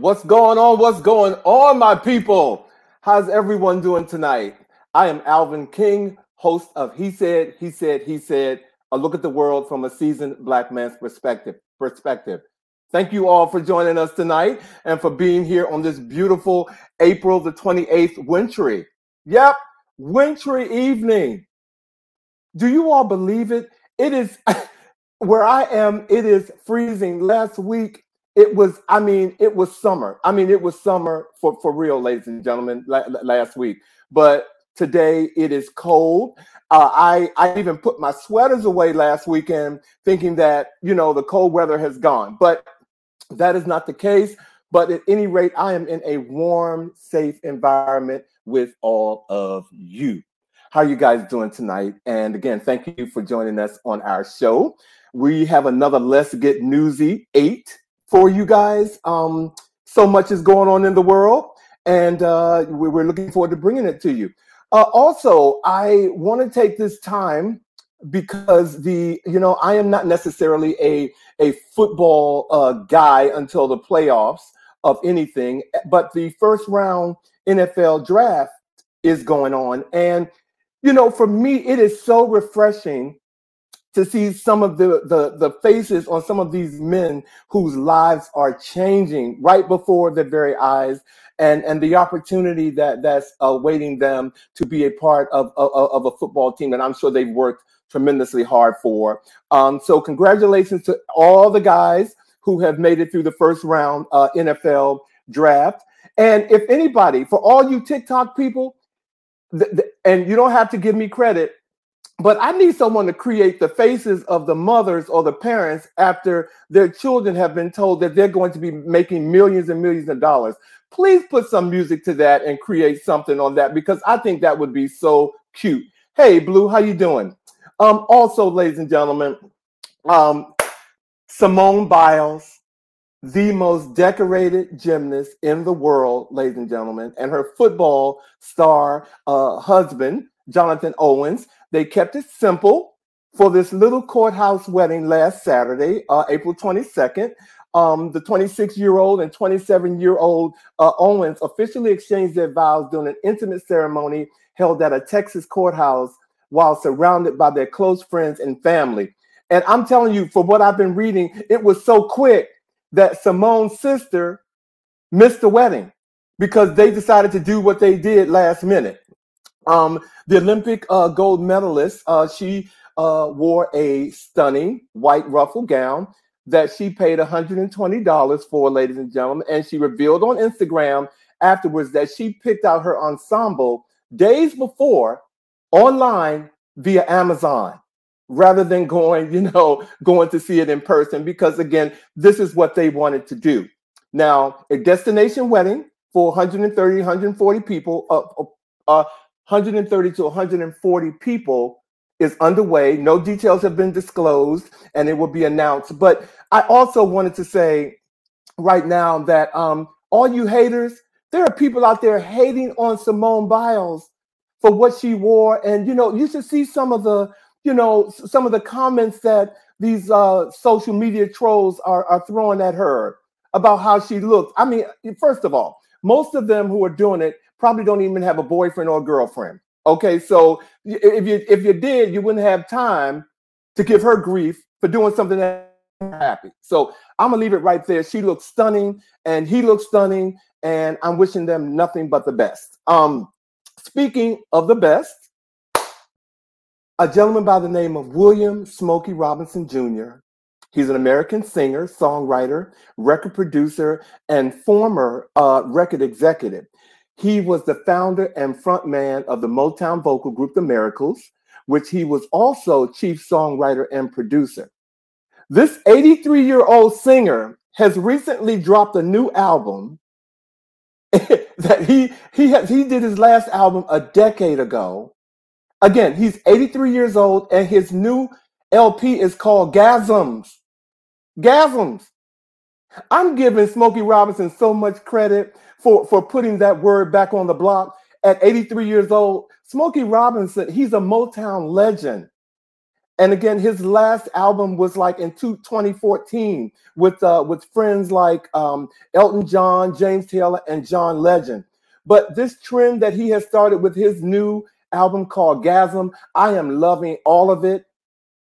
What's going on? What's going on, my people? How's everyone doing tonight? I am Alvin King, host of He Said, He Said, He Said, a look at the world from a seasoned black man's perspective. Perspective. Thank you all for joining us tonight and for being here on this beautiful April the 28th wintry. Yep, wintry evening. Do you all believe it? It is where I am, it is freezing. Last week, it was, I mean, it was summer. I mean, it was summer for, for real, ladies and gentlemen, last week. But today it is cold. Uh, I, I even put my sweaters away last weekend thinking that, you know, the cold weather has gone. But that is not the case. But at any rate, I am in a warm, safe environment with all of you. How are you guys doing tonight? And again, thank you for joining us on our show. We have another Let's Get Newsy 8 for you guys. Um, so much is going on in the world, and uh, we're looking forward to bringing it to you. Uh, also, I want to take this time because the you know I am not necessarily a a football uh, guy until the playoffs of anything, but the first round NFL draft is going on, and you know for me it is so refreshing to see some of the, the, the faces on some of these men whose lives are changing right before their very eyes and, and the opportunity that that's awaiting them to be a part of, of, of a football team that i'm sure they've worked tremendously hard for. Um, so congratulations to all the guys who have made it through the first round uh, nfl draft. And if anybody for all you tiktok people th- th- and you don't have to give me credit but I need someone to create the faces of the mothers or the parents after their children have been told that they're going to be making millions and millions of dollars. Please put some music to that and create something on that because I think that would be so cute. Hey, Blue, how you doing? Um, also, ladies and gentlemen, um, Simone Biles, the most decorated gymnast in the world, ladies and gentlemen, and her football star uh, husband, Jonathan Owens, they kept it simple for this little courthouse wedding last Saturday, uh, April 22nd. Um, the 26 year old and 27 year old uh, Owens officially exchanged their vows during an intimate ceremony held at a Texas courthouse while surrounded by their close friends and family. And I'm telling you, for what I've been reading, it was so quick that Simone's sister missed the wedding because they decided to do what they did last minute. Um, the Olympic uh, gold medalist, uh, she uh, wore a stunning white ruffle gown that she paid $120 for, ladies and gentlemen. And she revealed on Instagram afterwards that she picked out her ensemble days before online via Amazon rather than going, you know, going to see it in person because again, this is what they wanted to do. Now, a destination wedding for 130, 140 people, uh, uh, 130 to 140 people is underway. No details have been disclosed and it will be announced. But I also wanted to say right now that um, all you haters, there are people out there hating on Simone Biles for what she wore. And, you know, you should see some of the, you know, some of the comments that these uh, social media trolls are, are throwing at her about how she looked. I mean, first of all, most of them who are doing it probably don't even have a boyfriend or a girlfriend. Okay, so if you if you did, you wouldn't have time to give her grief for doing something that happy. So I'm gonna leave it right there. She looks stunning, and he looks stunning, and I'm wishing them nothing but the best. Um, speaking of the best, a gentleman by the name of William Smokey Robinson Jr. He's an American singer, songwriter, record producer, and former uh, record executive. He was the founder and frontman of the Motown vocal group The Miracles, which he was also chief songwriter and producer. This 83 year old singer has recently dropped a new album that he he has, he did his last album a decade ago. Again, he's 83 years old and his new LP is called Gasms. Gasms. I'm giving Smokey Robinson so much credit for, for putting that word back on the block at 83 years old. Smokey Robinson, he's a Motown legend. And again, his last album was like in 2014 with uh, with friends like um, Elton John, James Taylor, and John Legend. But this trend that he has started with his new album called Gasm, I am loving all of it.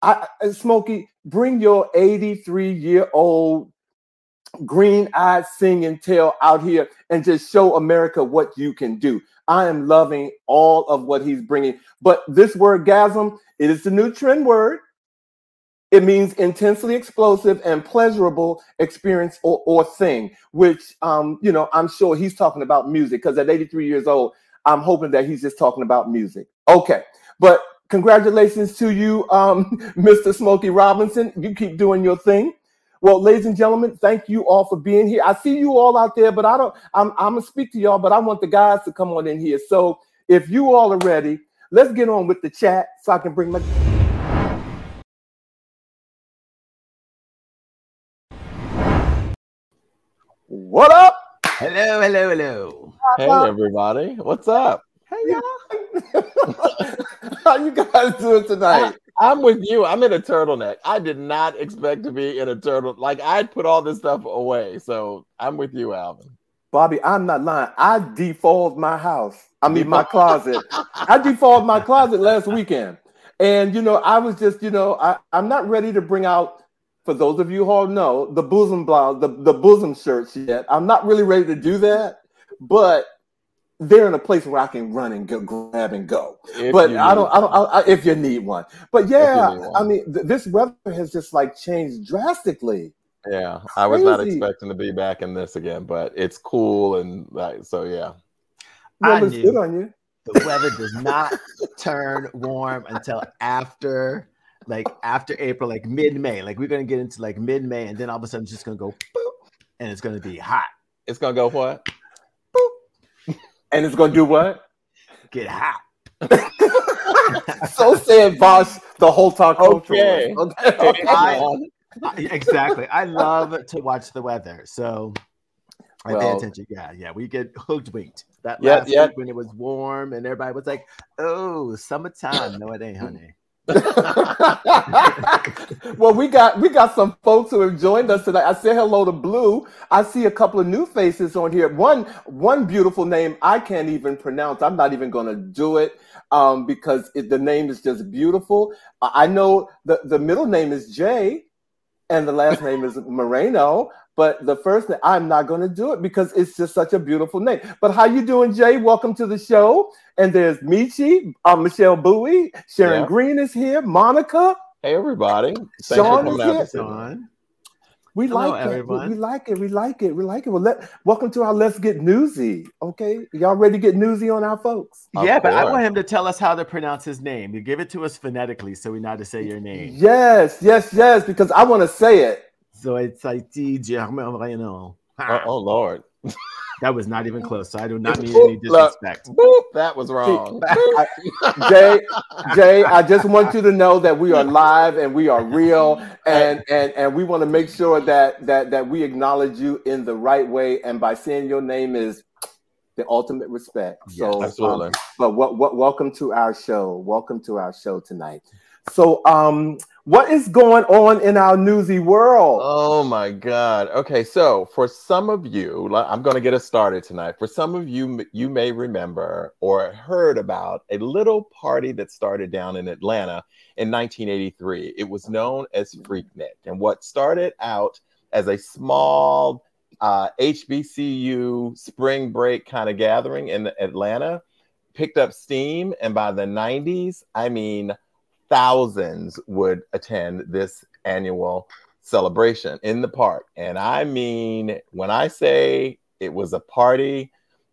I, Smokey, bring your 83 year old green eyed singing tail out here and just show America what you can do. I am loving all of what he's bringing. But this word gasm, it is the new trend word. It means intensely explosive and pleasurable experience or, or thing, which, um, you know, I'm sure he's talking about music because at 83 years old, I'm hoping that he's just talking about music. Okay. But congratulations to you, um, Mr. Smokey Robinson. You keep doing your thing. Well, ladies and gentlemen, thank you all for being here. I see you all out there, but I don't, I'm, I'm gonna speak to y'all, but I want the guys to come on in here. So if you all are ready, let's get on with the chat so I can bring my. What up? Hello, hello, hello. Hey, everybody. What's up? Hey, y'all. How you guys doing tonight? I'm with you. I'm in a turtleneck. I did not expect to be in a turtle. Like I'd put all this stuff away. So I'm with you, Alvin. Bobby, I'm not lying. I defaulted my house. I mean my closet. I defaulted my closet last weekend. And you know, I was just, you know, I, I'm not ready to bring out, for those of you who all know, the bosom blouse, the, the bosom shirts yet. I'm not really ready to do that, but they're in a place where I can run and go, grab and go. If but I don't, I don't, I, I, if you need one. But yeah, one. I mean, th- this weather has just like changed drastically. Yeah, I was not expecting to be back in this again, but it's cool and like so. Yeah, well, it's good on you. The weather does not turn warm until after, like after April, like mid May. Like we're gonna get into like mid May, and then all of a sudden it's just gonna go boop, and it's gonna be hot. It's gonna go what? And it's gonna do what? Get hot. so said Vash the whole talk okay. okay. okay. I, exactly. I love to watch the weather. So I well, pay attention. Yeah, yeah. We get hooked winked. That last yeah, yeah. week when it was warm and everybody was like, oh, summertime. No, it ain't, honey. well, we got we got some folks who have joined us tonight. I say hello to Blue. I see a couple of new faces on here. One one beautiful name I can't even pronounce. I'm not even going to do it um, because it, the name is just beautiful. I know the the middle name is Jay, and the last name is Moreno. But the first name, I'm not going to do it because it's just such a beautiful name. But how you doing, Jay? Welcome to the show. And there's Michi, uh, Michelle Bowie, Sharon yeah. Green is here, Monica. Hey, everybody. Thanks Sean is here. Sean. We Hello, like everyone. it. We, we, like it. We like it. We like it. Well, let welcome to our Let's Get Newsy. Okay, y'all ready to get newsy on our folks? yeah, but I want him to tell us how to pronounce his name. You give it to us phonetically, so we know how to say your name. Yes, yes, yes. Because I want to say it. So it's Haiti Germain Moreno. Oh, oh Lord. That was not even close. So I do not mean any disrespect. that was wrong. Jay, Jay, I just want you to know that we are live and we are real, and and and we want to make sure that that that we acknowledge you in the right way, and by saying your name is the ultimate respect. so, um, absolutely. Um, but what what welcome to our show. Welcome to our show tonight. So, um, what is going on in our newsy world? Oh my God. Okay, so for some of you, I'm going to get us started tonight. For some of you, you may remember or heard about a little party that started down in Atlanta in 1983. It was known as Freaknik. And what started out as a small uh, HBCU spring break kind of gathering in Atlanta picked up steam. And by the 90s, I mean, thousands would attend this annual celebration in the park. And I mean, when I say it was a party,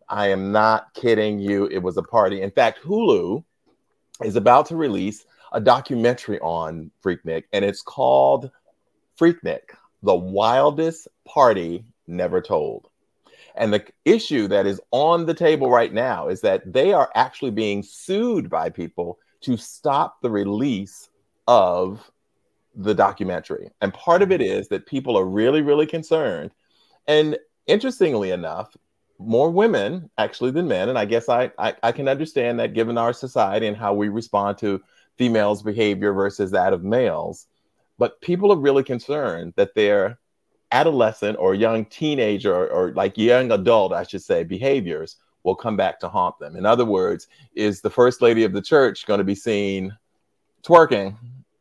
I am not kidding you. It was a party. In fact, Hulu is about to release a documentary on Freaknik, and it's called Freaknik The Wildest Party Never Told. And the issue that is on the table right now is that they are actually being sued by people to stop the release of the documentary. And part of it is that people are really, really concerned. And interestingly enough, more women actually than men. And I guess I, I, I can understand that given our society and how we respond to females' behavior versus that of males. But people are really concerned that their adolescent or young teenager or, or like young adult, I should say, behaviors will come back to haunt them. In other words, is the first lady of the church going to be seen twerking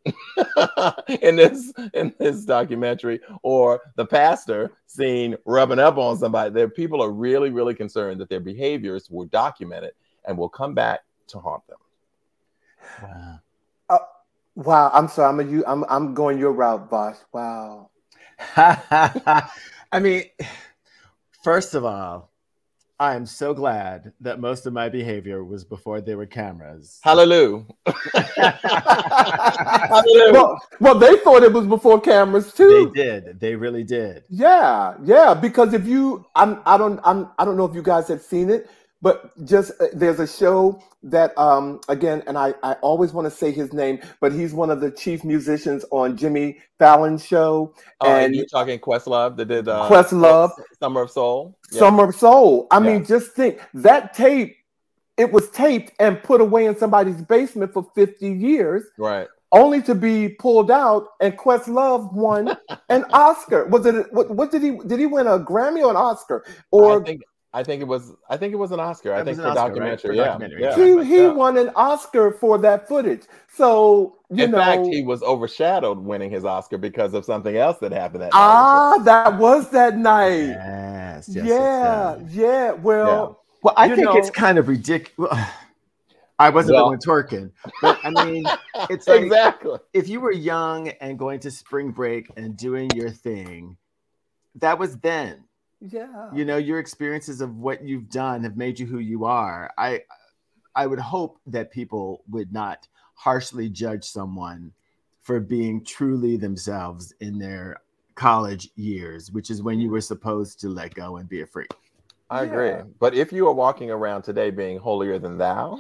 in this in this documentary or the pastor seen rubbing up on somebody? There people are really really concerned that their behaviors were documented and will come back to haunt them. Wow. Uh, wow. I'm sorry. I'm a, I'm, I'm going your route boss. Wow. I mean first of all I am so glad that most of my behavior was before there were cameras. Hallelujah. Hallelujah. Well, well, they thought it was before cameras too. They did. They really did. Yeah, yeah. Because if you, I'm, I don't, I'm, I don't know if you guys have seen it, but just uh, there's a show that um again and i i always want to say his name but he's one of the chief musicians on jimmy fallon's show oh, and, and you're talking questlove that did uh, questlove. Summer of soul? Yeah. summer of soul. I yeah. mean just think that tape it was taped and put away in somebody's basement for 50 years right. only to be pulled out and questlove won an oscar. Was it what, what did he did he win a grammy or an oscar? Or I think, I think it was. I think it was an Oscar. I think for Oscar, documentary. Right? For yeah. documentary. yeah. He he yeah. won an Oscar for that footage. So you in know, fact, he was overshadowed winning his Oscar because of something else that happened that ah, night. that was that night. Yes. yes yeah. Yeah. Well. Yeah. Well, I think know, it's kind of ridiculous. I wasn't well, the one twerking, but I mean, it's like, exactly if you were young and going to spring break and doing your thing, that was then yeah you know your experiences of what you've done have made you who you are i i would hope that people would not harshly judge someone for being truly themselves in their college years which is when you were supposed to let go and be a freak I yeah. agree. But if you are walking around today being holier than thou,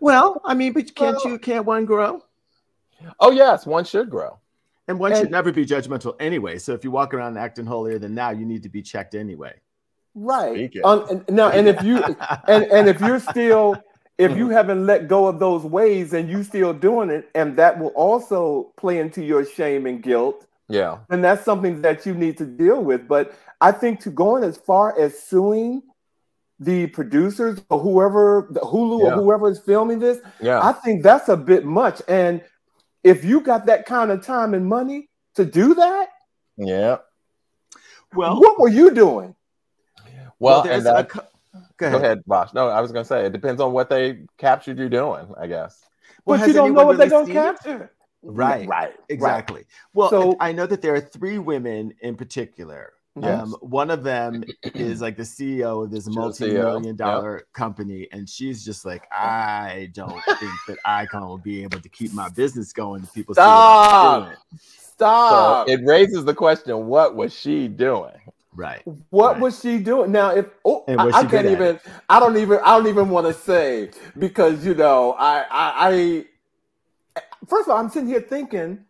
well, I mean, but can't well, you can't one grow? Oh yes, one should grow. And one and, should never be judgmental anyway. So if you walk around acting holier than now, you need to be checked anyway. Right. Um, and, now, and if you and, and if you're still if you haven't let go of those ways and you still doing it, and that will also play into your shame and guilt. Yeah. And that's something that you need to deal with. But I think to going as far as suing the producers or whoever, the Hulu yeah. or whoever is filming this, yeah. I think that's a bit much. And if you got that kind of time and money to do that, yeah. Well, what were you doing? Well, well and that, co- go, ahead. go ahead, Vash. No, I was going to say it depends on what they captured you doing, I guess. Well, but you don't know what really they're going to capture. Right, right, exactly. Right. Well, so, I know that there are three women in particular Yes. Um, one of them is like the CEO of this multi-million dollar yep. company, and she's just like, I don't think that Icon will be able to keep my business going. If people stop, stop. So it raises the question: What was she doing? Right. What right. was she doing? Now, if oh, I, I can't even, it? I don't even, I don't even want to say because you know, I, I, I, first of all, I'm sitting here thinking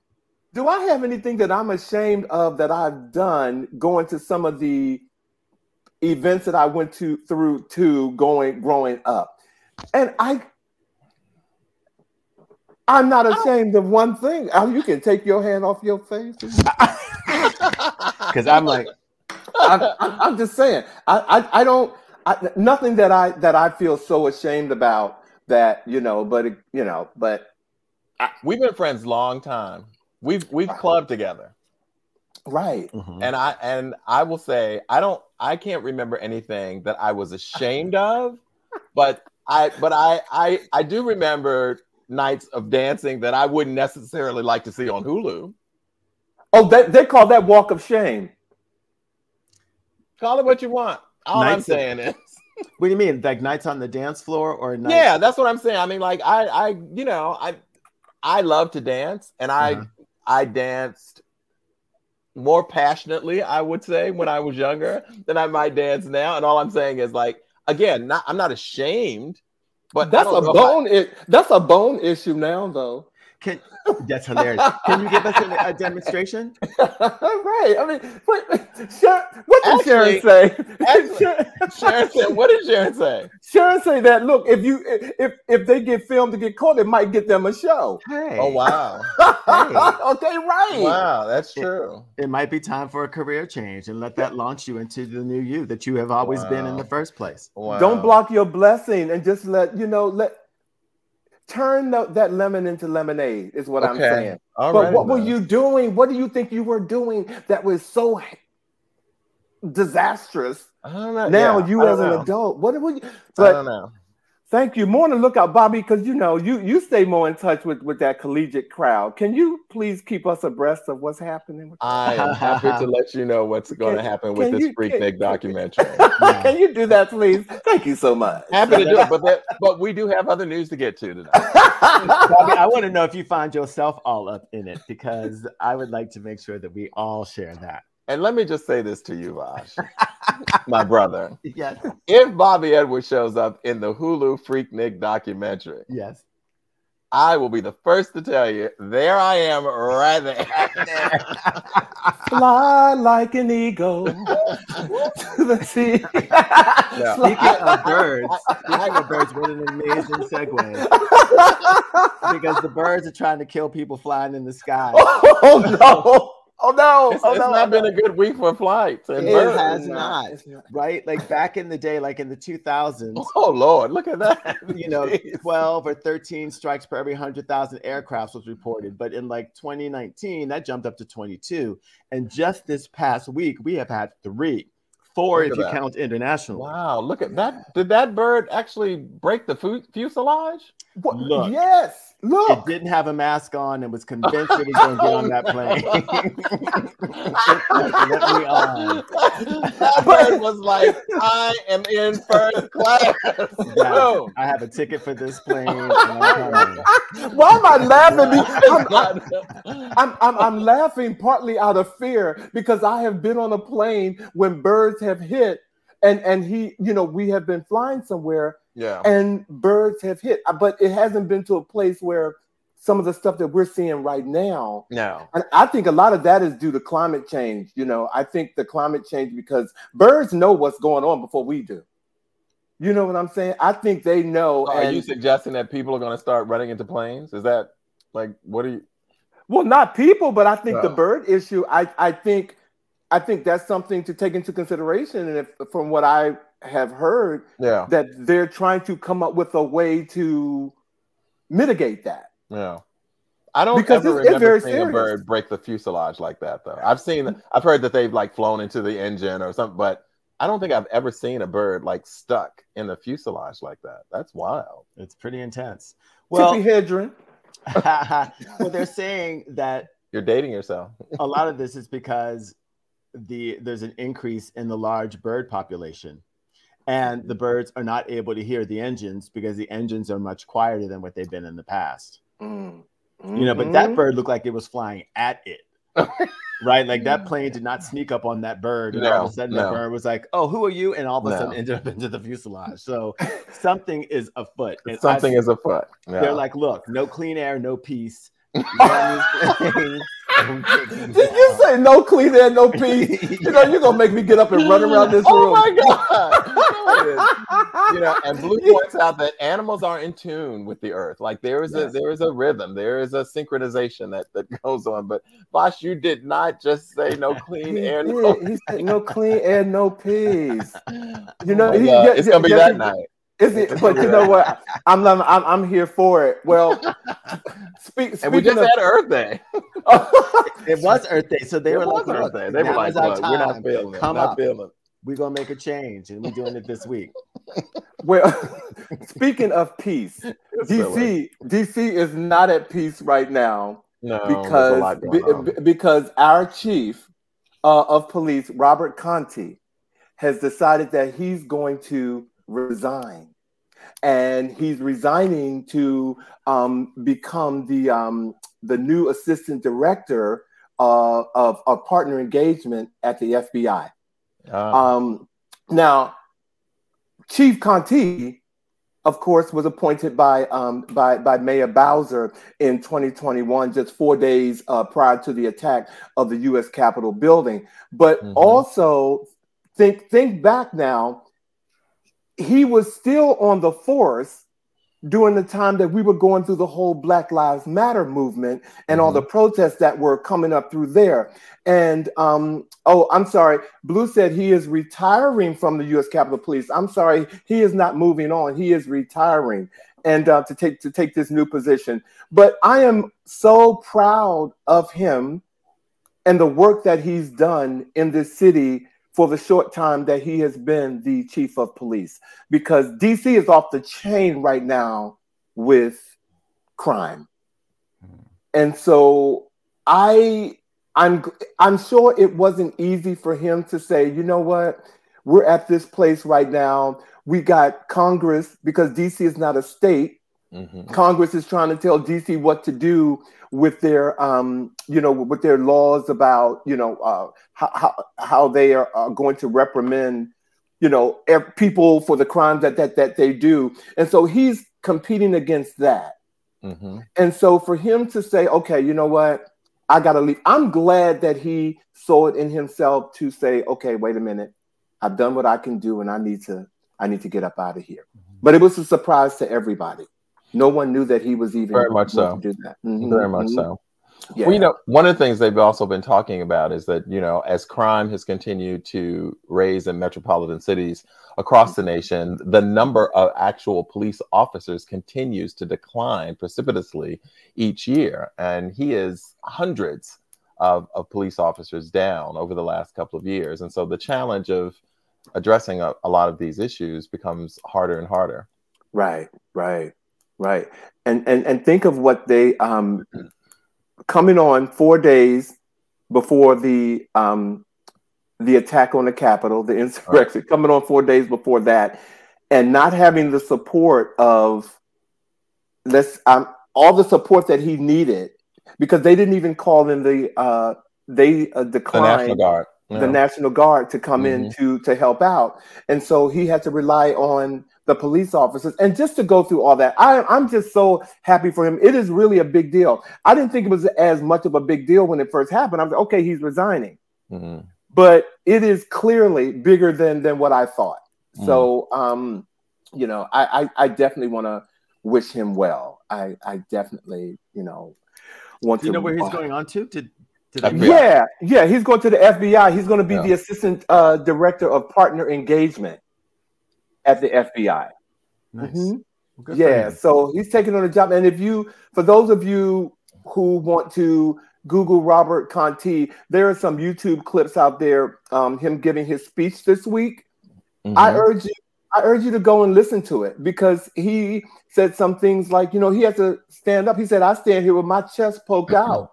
do I have anything that I'm ashamed of that I've done going to some of the events that I went to through to going growing up? And I I'm not ashamed of one thing. Oh, you can take your hand off your face. Because I'm like, I'm, I'm, just saying, I, I, I don't, I, nothing that I that I feel so ashamed about that you know, but you know, but I, we've been friends long time. We've we've clubbed together. Right. Mm-hmm. And I and I will say I don't I can't remember anything that I was ashamed of, but I but I I I do remember nights of dancing that I wouldn't necessarily like to see on Hulu. Oh, they, they call that walk of shame. Call it what you want. All nights I'm saying of, is What do you mean? Like nights on the dance floor or nights? Yeah, that's what I'm saying. I mean, like I I you know, I I love to dance and I uh-huh. I danced more passionately, I would say, when I was younger than I might dance now. And all I'm saying is like, again, not, I'm not ashamed, but that's a bone. I, it, that's a bone issue now, though. Can that's hilarious. Can you give us a, a demonstration? right. I mean, what, Sharon, what did Sharon say? Actually, Sharon said, what did Sharon say? Sharon say that look, if you if if they get filmed to get caught, it might get them a show. Hey. Oh wow. hey. Okay, right. Wow, that's true. It, it, might be time for a career change and let that launch you into the new you that you have always wow. been in the first place. Wow. Don't block your blessing and just let you know let turn the, that lemon into lemonade is what okay. I'm saying. All but right, what man. were you doing? What do you think you were doing that was so disastrous? Now yeah, you as an adult, what were you? But, I don't know. Thank you. More on the lookout, Bobby, because you know you you stay more in touch with with that collegiate crowd. Can you please keep us abreast of what's happening? I am happy to let you know what's going to happen with this Freaknik documentary. can you do that, please? Thank you so much. Happy to do it, but that, but we do have other news to get to today. Bobby, I want to know if you find yourself all up in it because I would like to make sure that we all share that. And let me just say this to you, Vash, my brother. Yes. If Bobby Edwards shows up in the Hulu Freaknik documentary, yes, I will be the first to tell you, there I am right there. Fly like an eagle to the sea. Speaking of birds, speaking of birds, what an amazing segue. because the birds are trying to kill people flying in the sky. Oh, no. Oh no! Oh, it's, oh, it's no, not oh, been a good week for flights. And it birds. has not, right? Like back in the day, like in the 2000s. Oh Lord, look at that! You know, 12 or 13 strikes per every 100,000 aircrafts was reported, but in like 2019, that jumped up to 22. And just this past week, we have had three four if you that. count international. Wow, look at that. Did that bird actually break the fuselage? What? Look, yes. Look. It didn't have a mask on and was convinced it was going to get on that plane. Let me on. That bird was like, I am in first class. Yeah, I have a ticket for this plane. Why am I laughing? I'm, I'm, I'm, I'm laughing partly out of fear because I have been on a plane when birds have hit and and he you know we have been flying somewhere yeah. and birds have hit. Uh, but it hasn't been to a place where some of the stuff that we're seeing right now no. and i think a lot of that is due to climate change you know. I think the climate change because birds know what's going on before we do. You know what i'm saying? I think they know are and, you suggesting that people are going to start running into planes? Is that like what are you well not people but i think the bird issue i i think I think that's something to take into consideration. And if, from what I have heard, yeah, that they're trying to come up with a way to mitigate that. Yeah. I don't because ever it's, remember it's seeing serious. a bird break the fuselage like that, though. I've seen, I've heard that they've like flown into the engine or something, but I don't think I've ever seen a bird like stuck in the fuselage like that. That's wild. It's pretty intense. Well, Tippi Hedren. well, they're saying that you're dating yourself. a lot of this is because the there's an increase in the large bird population and the birds are not able to hear the engines because the engines are much quieter than what they've been in the past mm. you know but that mm-hmm. bird looked like it was flying at it right like that plane did not sneak up on that bird and no, all of a sudden no. that bird was like oh who are you and all of a no. sudden ended up into the fuselage so something is afoot and something I, is afoot yeah. they're like look no clean air no peace Did you say no clean air, no peace? You know, you're gonna make me get up and run around this oh room. Oh my god! you know, and Blue points out that animals are in tune with the earth. Like there is yes. a there is a rhythm, there is a synchronization that, that goes on. But Vash, you did not just say no clean he air. No, he said no clean air, no peace. Oh you know, oh he, yeah, it's gonna be that night. Is it? But you know what? I'm I'm I'm here for it. Well, speak. And we just of, had Earth Day. it was Earth Day, so they it were like, Earth Day. They were like, we're not feeling it. Come not up. feeling. We're gonna make a change, and we're doing it this week. Well, speaking of peace, DC DC is not at peace right now. No, because be, because our chief uh, of police, Robert Contee, has decided that he's going to resign. And he's resigning to um, become the, um, the new assistant director uh, of, of partner engagement at the FBI. Ah. Um, now, Chief Contee of course, was appointed by um, by by Mayor Bowser in 2021, just four days uh, prior to the attack of the U.S. Capitol building. But mm-hmm. also think think back now, he was still on the force during the time that we were going through the whole Black Lives Matter movement and mm-hmm. all the protests that were coming up through there. And um, oh, I'm sorry, Blue said he is retiring from the U.S. Capitol Police. I'm sorry, he is not moving on. He is retiring and uh, to take to take this new position. But I am so proud of him and the work that he's done in this city for the short time that he has been the chief of police because DC is off the chain right now with crime. Hmm. And so I I'm I'm sure it wasn't easy for him to say, you know what? We're at this place right now. We got Congress because DC is not a state. Mm-hmm. Congress is trying to tell DC what to do with their um, you know with their laws about you know uh, how, how they are, are going to reprimand you know people for the crimes that that that they do. And so he's competing against that. Mm-hmm. and so for him to say okay you know what? I gotta leave. I'm glad that he saw it in himself to say okay wait a minute. I've done what i can do and i need to i need to get up out of here. Mm-hmm. but it was a surprise to everybody no one knew that he was even very much so. do that. Mm-hmm. Very much mm-hmm. so. Yeah. Well, you know, one of the things they've also been talking about is that, you know, as crime has continued to raise in metropolitan cities across the nation, the number of actual police officers continues to decline precipitously each year. And he is hundreds of, of police officers down over the last couple of years. And so the challenge of addressing a, a lot of these issues becomes harder and harder. Right, right. Right. And and and think of what they um coming on four days before the um the attack on the Capitol, the insurrection, right. coming on four days before that, and not having the support of let's um all the support that he needed because they didn't even call in the uh they uh, declined the National Guard. Yeah. the National Guard to come mm-hmm. in to to help out, and so he had to rely on the police officers. And just to go through all that, I, I'm just so happy for him. It is really a big deal. I didn't think it was as much of a big deal when it first happened. I was like, okay, he's resigning. Mm-hmm. But it is clearly bigger than than what I thought. Mm-hmm. So um, you know, I, I, I definitely want to wish him well. I, I definitely, you know, want Do you to, know where he's uh, going on to? To yeah, yeah, he's going to the FBI. He's going to be yeah. the assistant uh, director of partner engagement at the FBI. Nice. Mm-hmm. yeah, so he's taking on a job. And if you, for those of you who want to Google Robert Contee, there are some YouTube clips out there, um, him giving his speech this week. Mm-hmm. I urge you, I urge you to go and listen to it because he said some things like, you know, he had to stand up. He said, "I stand here with my chest poked out."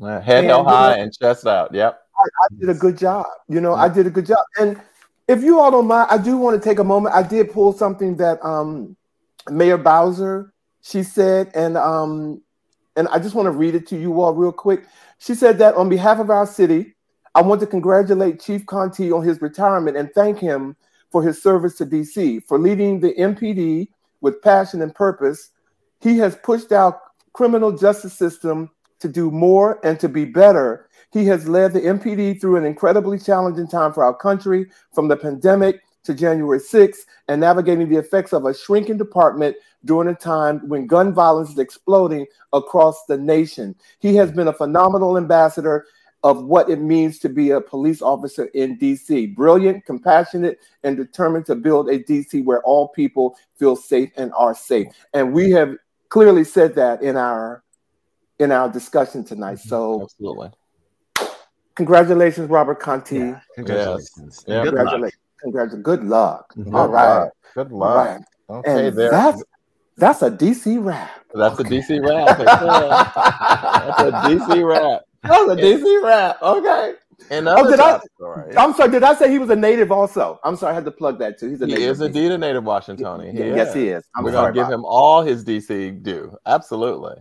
yeah, head held high and chest out. Yep. I, I, did a good job. You know, I did a good job. And if you all don't mind, I do want to take a moment. I did pull something that um, Mayor Bowser she said, and um, and I just want to read it to you all real quick. She said that on behalf of our city, I want to congratulate Chief Contee on his retirement and thank him for his service to DC, for leading the MPD with passion and purpose. He has pushed our criminal justice system to do more and to be better he has led the MPD through an incredibly challenging time for our country, from the pandemic to January 6th, and navigating the effects of a shrinking department during a time when gun violence is exploding across the nation. He has been a phenomenal ambassador of what it means to be a police officer in DC. Brilliant, compassionate, and determined to build a DC where all people feel safe and are safe. And we have clearly said that in our in our discussion tonight. Mm-hmm. So absolutely Congratulations, Robert Contee. Yeah, congratulations. Yeah. Congratulations. Congratulations. Good luck. Good All right. Luck. Good luck. Right. Okay, and there. That's that's a DC rap. That's okay. a DC rap. that's a DC rap. That's a DC rap. Okay. And oh, did I, I'm sorry. Did I say he was a native? Also, I'm sorry. I had to plug that too. He's a he native. is indeed a native Washingtonian. He yes, is. he is. I'm We're gonna give him all his DC due. Absolutely.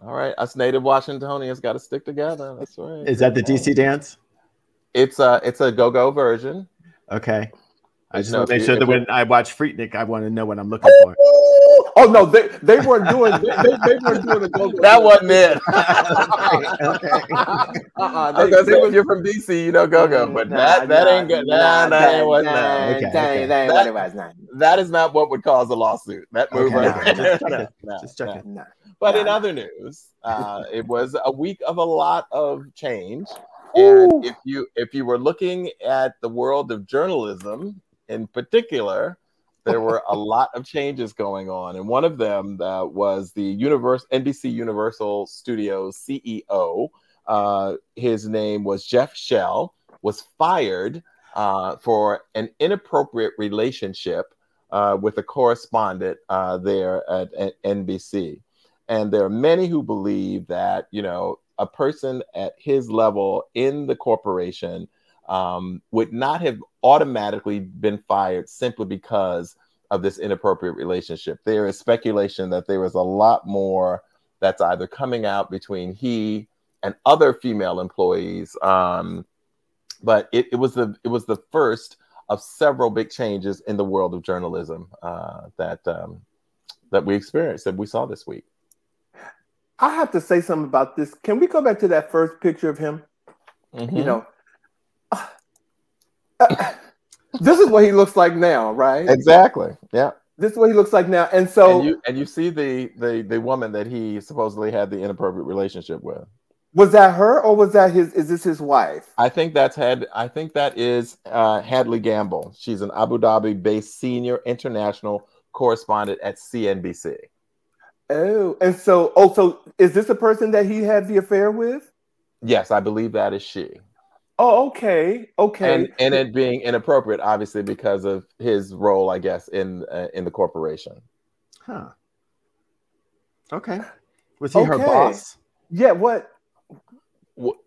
All right, us native Washingtonians got to stick together. That's right. Is that the DC um, dance? It's a it's a go go version. Okay. I just uh, want to make sure that when I watch Freaknik, I want to know what I'm looking for. Oh no, they, they weren't doing they, they, weren't doing the go go. That wasn't it. uh-uh, they, oh, they, they, you're from DC, you know go go, mm, but nah, that that nah, ain't good. Nah, nah, that ain't what. Nah, okay, okay. That, that, was not. that is not what would cause a lawsuit. That move okay, right there. Just checking. Just checking. But in other news, uh, it was a week of a lot of change. And if you if you were looking at the world of journalism in particular, there were a lot of changes going on, and one of them uh, was the universe NBC Universal Studios CEO. Uh, his name was Jeff Shell. Was fired uh, for an inappropriate relationship uh, with a correspondent uh, there at, at NBC. And there are many who believe that you know a person at his level in the corporation um, would not have automatically been fired simply because of this inappropriate relationship. There is speculation that there was a lot more that's either coming out between he and other female employees. Um, but it, it was the it was the first of several big changes in the world of journalism uh, that um, that we experienced that we saw this week. I have to say something about this. Can we go back to that first picture of him? Mm-hmm. You know, uh, this is what he looks like now, right? Exactly. Yeah. This is what he looks like now, and so and you, and you see the the the woman that he supposedly had the inappropriate relationship with. Was that her, or was that his? Is this his wife? I think that's had. I think that is uh, Hadley Gamble. She's an Abu Dhabi-based senior international correspondent at CNBC. Oh, and so, oh, so is this a person that he had the affair with? Yes, I believe that is she. Oh, okay, okay. And and it being inappropriate, obviously, because of his role, I guess, in uh, in the corporation. Huh. Okay. Was he okay. her boss? Yeah. What?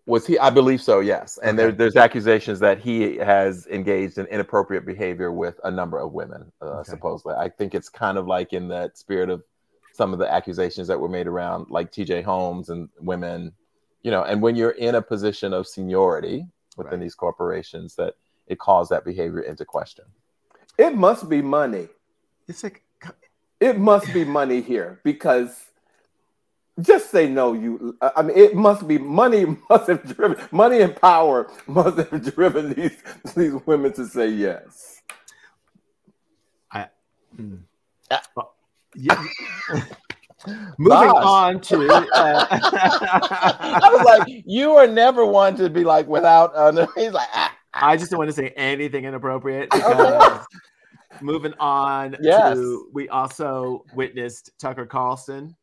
was he? I believe so. Yes. And okay. there, there's accusations that he has engaged in inappropriate behavior with a number of women. Uh, okay. Supposedly, I think it's kind of like in that spirit of some of the accusations that were made around like TJ Holmes and women, you know, and when you're in a position of seniority within right. these corporations, that it calls that behavior into question. It must be money. It's like it must be money here because just say no you i mean it must be money must have driven money and power must have driven these these women to say yes i hmm. uh, yeah. Moving Gosh. on to, uh, I was like, you are never one to be like without. Uh, he's like, ah, ah. I just don't want to say anything inappropriate. moving on yes. to, we also witnessed Tucker Carlson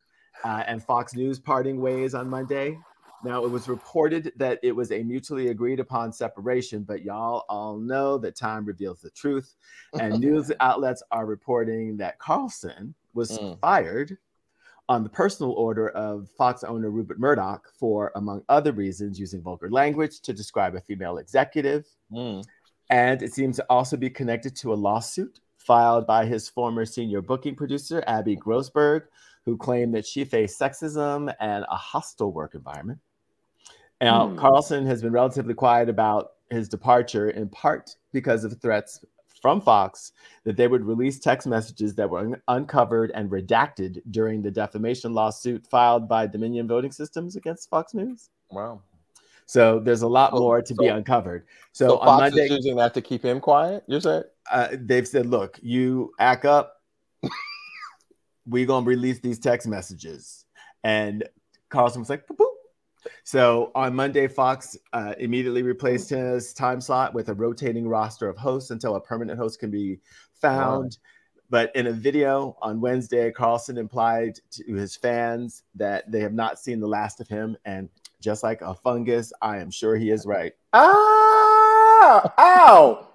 uh, and Fox News parting ways on Monday. Now, it was reported that it was a mutually agreed upon separation, but y'all all know that time reveals the truth. And news outlets are reporting that Carlson was mm. fired on the personal order of Fox owner Rupert Murdoch for, among other reasons, using vulgar language to describe a female executive. Mm. And it seems to also be connected to a lawsuit filed by his former senior booking producer, Abby Grossberg, who claimed that she faced sexism and a hostile work environment. Now, mm. Carlson has been relatively quiet about his departure, in part because of threats from Fox that they would release text messages that were un- uncovered and redacted during the defamation lawsuit filed by Dominion Voting Systems against Fox News. Wow. So there's a lot more to so, be uncovered. So, so Fox Monday, is using that to keep him quiet. You said uh, they've said, "Look, you act up. we're gonna release these text messages." And Carlson was like, boop. So on Monday, Fox uh, immediately replaced his time slot with a rotating roster of hosts until a permanent host can be found. Wow. But in a video on Wednesday, Carlson implied to his fans that they have not seen the last of him. And just like a fungus, I am sure he is right. Ah, ow,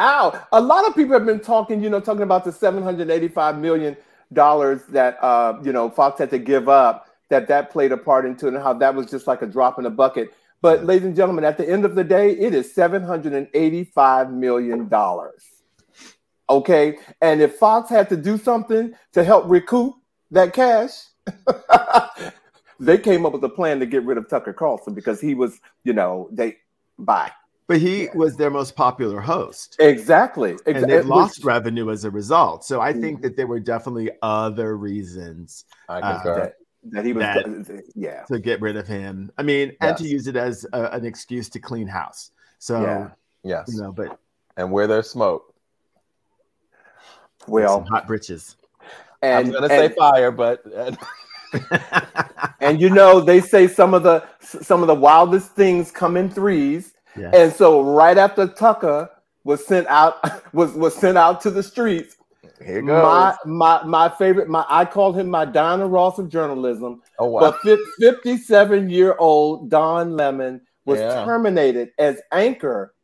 ow. A lot of people have been talking, you know, talking about the $785 million that, uh, you know, Fox had to give up that that played a part into it and how that was just like a drop in the bucket. But, ladies and gentlemen, at the end of the day, it is $785 million. Okay. And if Fox had to do something to help recoup that cash, they came up with a plan to get rid of Tucker Carlson because he was, you know, they buy. But he was their most popular host. Exactly. And they lost was, revenue as a result. So I think mm-hmm. that there were definitely other reasons uh, that, that, he was, that, yeah, to get rid of him. I mean, yes. and to use it as a, an excuse to clean house. So, yeah. yes, you know, but and where there's smoke, well, hot britches. And, I'm gonna and, say fire, but. and you know they say some of the some of the wildest things come in threes yes. and so right after tucker was sent out was was sent out to the streets here goes. my my my favorite my i call him my Diana Ross of journalism oh wow but 57 year old don lemon was yeah. terminated as anchor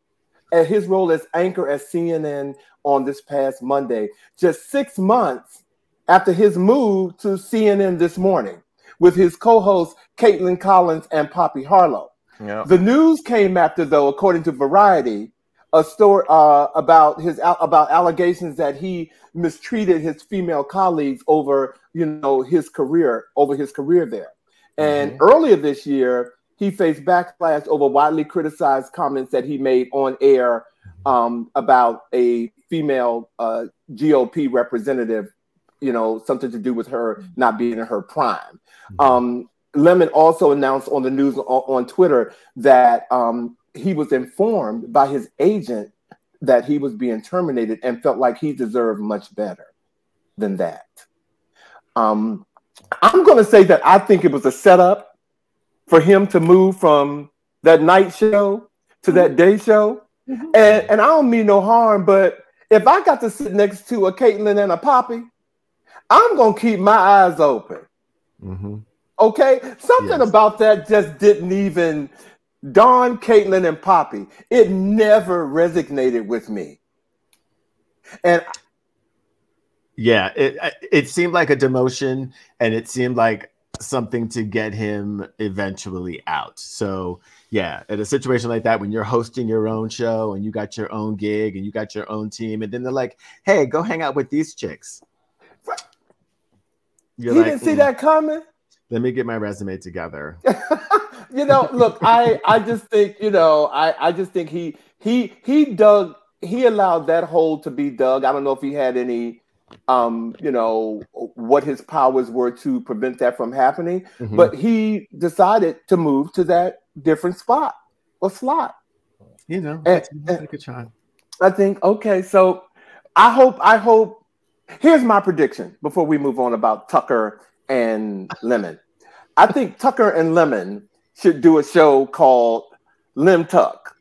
at his role as anchor at cnn on this past monday just six months after his move to CNN this morning with his co-hosts Kaitlan Collins and Poppy Harlow. Yeah. The news came after, though, according to Variety, a story uh, about his about allegations that he mistreated his female colleagues over, you know, his career over his career there. And mm-hmm. earlier this year, he faced backlash over widely criticized comments that he made on air um, about a female uh, GOP representative you know, something to do with her not being in her prime. Mm-hmm. Um, Lemon also announced on the news on, on Twitter that um, he was informed by his agent that he was being terminated and felt like he deserved much better than that. Um, I'm going to say that I think it was a setup for him to move from that night show to that day show. Mm-hmm. And, and I don't mean no harm, but if I got to sit next to a Kaitlan and a Poppy, I'm gonna keep my eyes open. Mm-hmm. Okay, something yes. about that just didn't even Don, Kaitlan, and Poppy. It never resonated with me, and yeah, it it seemed like a demotion, and it seemed like something to get him eventually out. So yeah, in a situation like that, when you're hosting your own show and you got your own gig and you got your own team, and then they're like, "Hey, go hang out with these chicks." You're he like, didn't see mm, that coming. Let me get my resume together. you know, look, I I just think you know, I I just think he he he dug he allowed that hole to be dug. I don't know if he had any um you know what his powers were to prevent that from happening mm-hmm. but he decided to move to that different spot or slot you know and, and, a try. i think okay so i hope i hope Here's my prediction before we move on about Tucker and Lemon. I think Tucker and Lemon should do a show called Lim Tuck.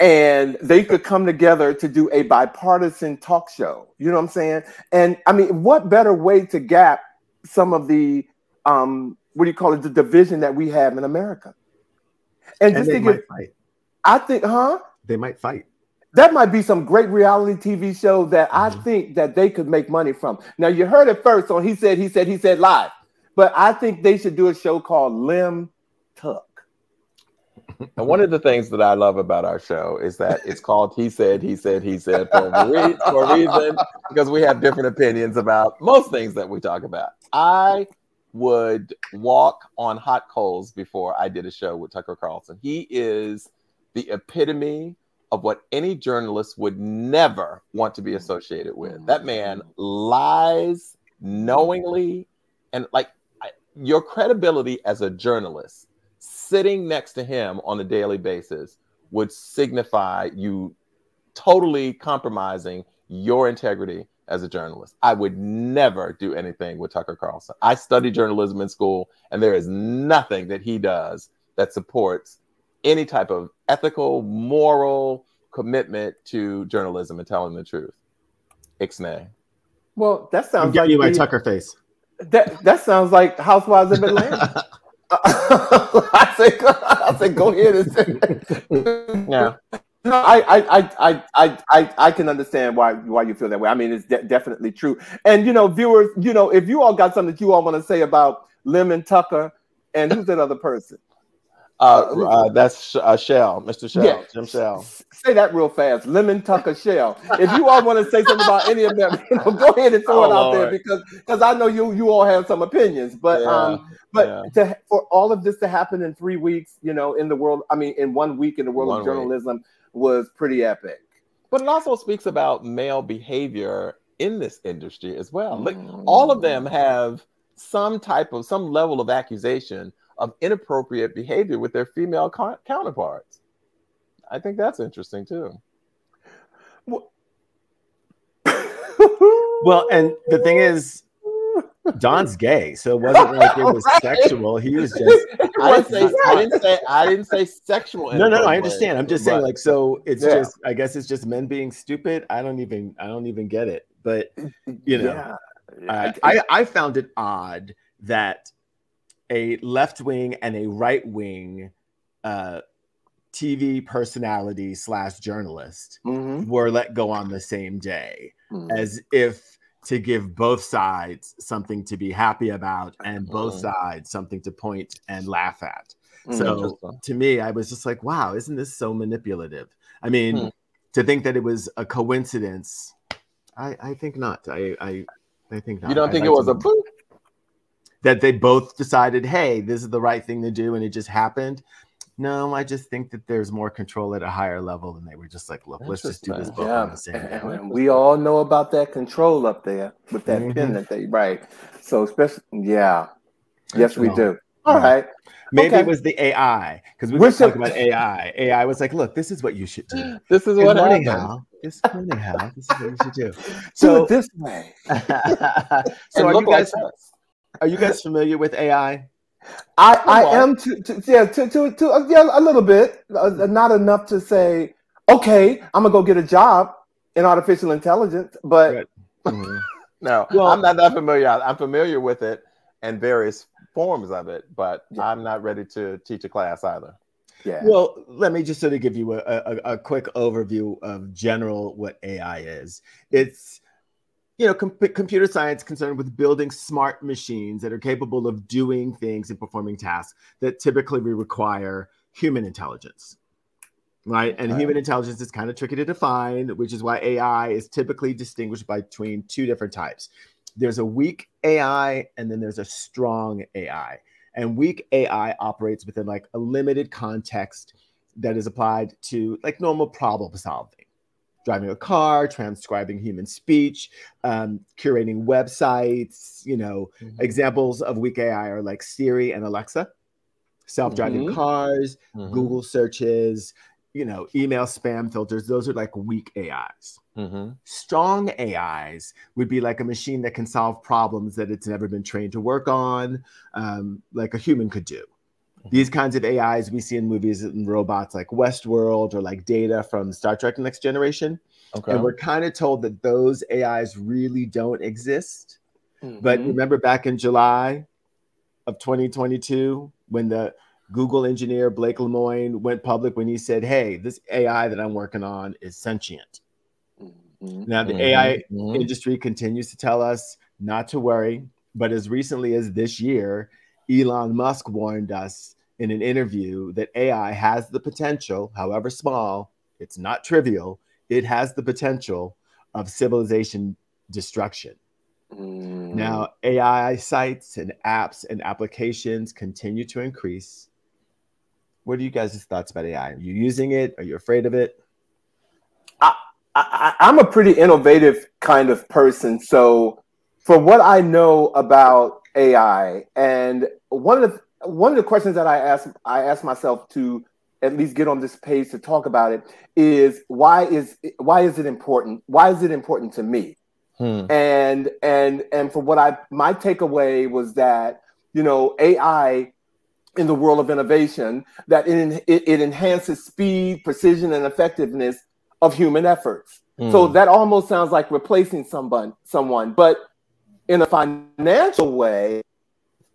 And they could come together to do a bipartisan talk show. You know what I'm saying? And I mean, what better way to gap some of the um, what do you call it, the division that we have in America? And, and just think, fight. I think, huh? They might fight that might be some great reality TV show that mm-hmm. I think that they could make money from. Now you heard it first on He Said, He Said, He Said Live, but I think they should do a show called Lim Tuck. And one of the things that I love about our show is that it's called He Said, He Said, He Said for a, re- for a reason because we have different opinions about most things that we talk about. I would walk on hot coals before I did a show with Tucker Carlson. He is the epitome of what any journalist would never want to be associated with. That man lies knowingly and like your credibility as a journalist sitting next to him on a daily basis would signify you totally compromising your integrity as a journalist. I would never do anything with Tucker Carlson. I studied journalism in school, and there is nothing that he does that supports any type of ethical, moral commitment to journalism and telling the truth. Ixnay. Well, that sounds I'm like you my Tucker face. That that sounds like Housewives of Atlanta. I say, I say, go ahead and say. yeah. No, I, I, I, I, I, I can understand why why you feel that way. I mean, it's de- definitely true. And you know, viewers, you know, if you all got something that you all want to say about Lemon Tucker and who's that other person? Uh, uh, that's uh, Shell, Mr. Shell, yeah. Jim Shell. Say that real fast. Lemon Tucker Shell. If you all want to say something about any of them, you know, go ahead and throw oh, it out Lord. there because because I know you you all have some opinions. But yeah. um, but yeah. to, for all of this to happen in three weeks, you know, in the world, I mean, in one week in the world one of journalism, week. was pretty epic. But it also speaks about male behavior in this industry as well. Look, all of them have some type of some level of accusation of inappropriate behavior with their female co- counterparts. I think that's interesting too. Well, well, and the thing is, Don's gay, so it wasn't like it was right. sexual. He was just. I didn't say. I didn't say. I didn't say sexual. No, no, no. I understand. I'm just saying, like, so it's yeah. just. I guess it's just men being stupid. I don't even. I don't even get it. But you know, yeah. Uh, I I found it odd that a left wing and a right wing uh, TV personality slash journalist mm-hmm. were let go on the same day, mm-hmm. as if to give both sides something to be happy about and both mm-hmm. sides something to point and laugh at. Mm, so to me, I was just like, wow, isn't this so manipulative? I mean, hmm. to think that it was a coincidence, I, I think not. I, I, I think not. You don't think I, it was a? That they both decided, hey, this is the right thing to do, and it just happened. No, I just think that there's more control at a higher level than they were just like, look, let's just do this both yeah. on the same and, and we all know about that control up there with that mm-hmm. pin that they right. So especially yeah. Yes, we do. All right. Maybe okay. it was the AI because we were talking about AI. AI was like, "Look, this is what you should do. This is what learning how. This. This is what you should do. So do it this way. so are you guys? Like are you guys familiar with AI? I, I am to, to, yeah to, to, to uh, yeah a little bit. Uh, not enough to say okay I'm gonna go get a job in artificial intelligence but mm-hmm. no well, I'm not that familiar. I'm familiar with it and various forms of it but yeah. I'm not ready to teach a class either. Yeah. Well let me just sort of give you a, a, a quick overview of general what AI is. It's you know, com- computer science concerned with building smart machines that are capable of doing things and performing tasks that typically require human intelligence. Right. And human intelligence is kind of tricky to define, which is why AI is typically distinguished between two different types. There's a weak AI and then there's a strong AI. And weak AI operates within like a limited context that is applied to like normal problem solving driving a car, transcribing human speech, um, curating websites. You know, mm-hmm. examples of weak AI are like Siri and Alexa, self-driving mm-hmm. cars, mm-hmm. Google searches, you know, email spam filters. Those are like weak AIs. Mm-hmm. Strong AIs would be like a machine that can solve problems that it's never been trained to work on, um, like a human could do. These kinds of AIs we see in movies and robots like Westworld or like Data from Star Trek Next Generation. Okay. And we're kind of told that those AIs really don't exist. Mm-hmm. But remember back in July of 2022 when the Google engineer Blake Lemoine went public when he said, Hey, this AI that I'm working on is sentient. Mm-hmm. Now, the mm-hmm. AI mm-hmm. industry continues to tell us not to worry. But as recently as this year, Elon Musk warned us in an interview that AI has the potential, however small, it's not trivial, it has the potential of civilization destruction. Mm. Now, AI sites and apps and applications continue to increase. What are you guys' thoughts about AI? Are you using it? Are you afraid of it? I, I, I'm a pretty innovative kind of person. So, for what I know about AI. And one of the one of the questions that I ask I ask myself to at least get on this page to talk about it is why is why is it important? Why is it important to me? Hmm. And and and for what I my takeaway was that you know AI in the world of innovation that it, it, it enhances speed, precision, and effectiveness of human efforts. So hmm. that almost sounds like replacing someone, someone. But in a financial way,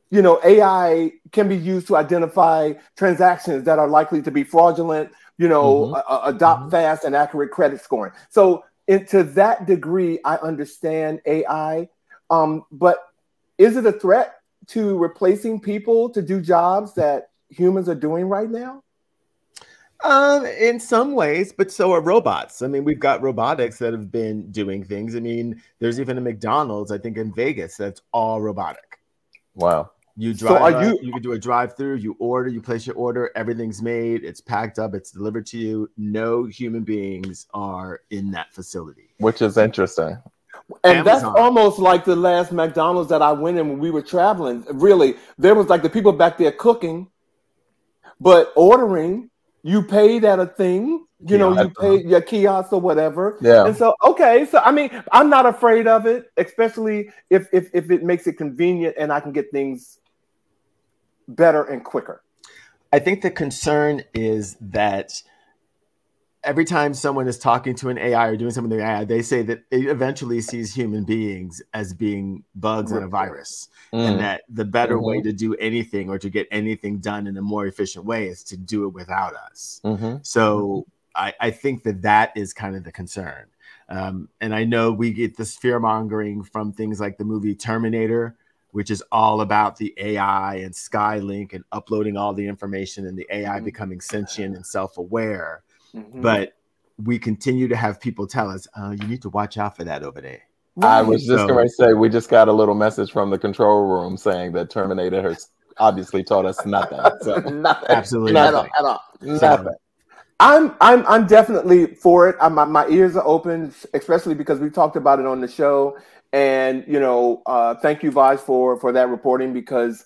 you know, AI can be used to identify transactions that are likely to be fraudulent, you know, mm-hmm. adopt mm-hmm. fast and accurate credit scoring. So, in, to that degree, I understand AI. Um, but is it a threat to replacing people to do jobs that humans are doing right now? Um, in some ways, but so are robots. I mean, we've got robotics that have been doing things. I mean, there's even a McDonald's, I think, in Vegas that's all robotic. Wow. You drive. So are you? You can do a drive-through. You order. You place your order. Everything's made. It's packed up. It's delivered to you. No human beings are in that facility, which is interesting. And Amazon. that's almost like the last McDonald's that I went in when we were traveling. Really, there was like the people back there cooking, but ordering. You paid at a thing, you know, you pay uh-huh. your kiosk or whatever. Yeah. And so, okay, so I mean, I'm not afraid of it, especially if if if it makes it convenient and I can get things better and quicker. I think the concern is that every time someone is talking to an AI or doing something with AI, they say that it eventually sees human beings as being bugs and a virus, mm. and that the better mm-hmm. way to do anything or to get anything done in a more efficient way is to do it without us. Mm-hmm. So I, I, think that that is kind of the concern. Um, and I know we get this fear mongering from things like the movie Terminator, which is all about the AI and Skylink and uploading all the information and the AI mm-hmm. becoming sentient and self aware. Mm-hmm. But we continue to have people tell us, oh, you need to watch out for that over there. I was just so, going to say, we just got a little message from the control room saying that Terminator has obviously taught us nothing. So. nothing. Absolutely nothing. At all. Nothing. I'm I'm I'm definitely for it. I'm, my, my ears are open, especially because we talked about it on the show. And you know, uh, thank you, Vash, for for that reporting because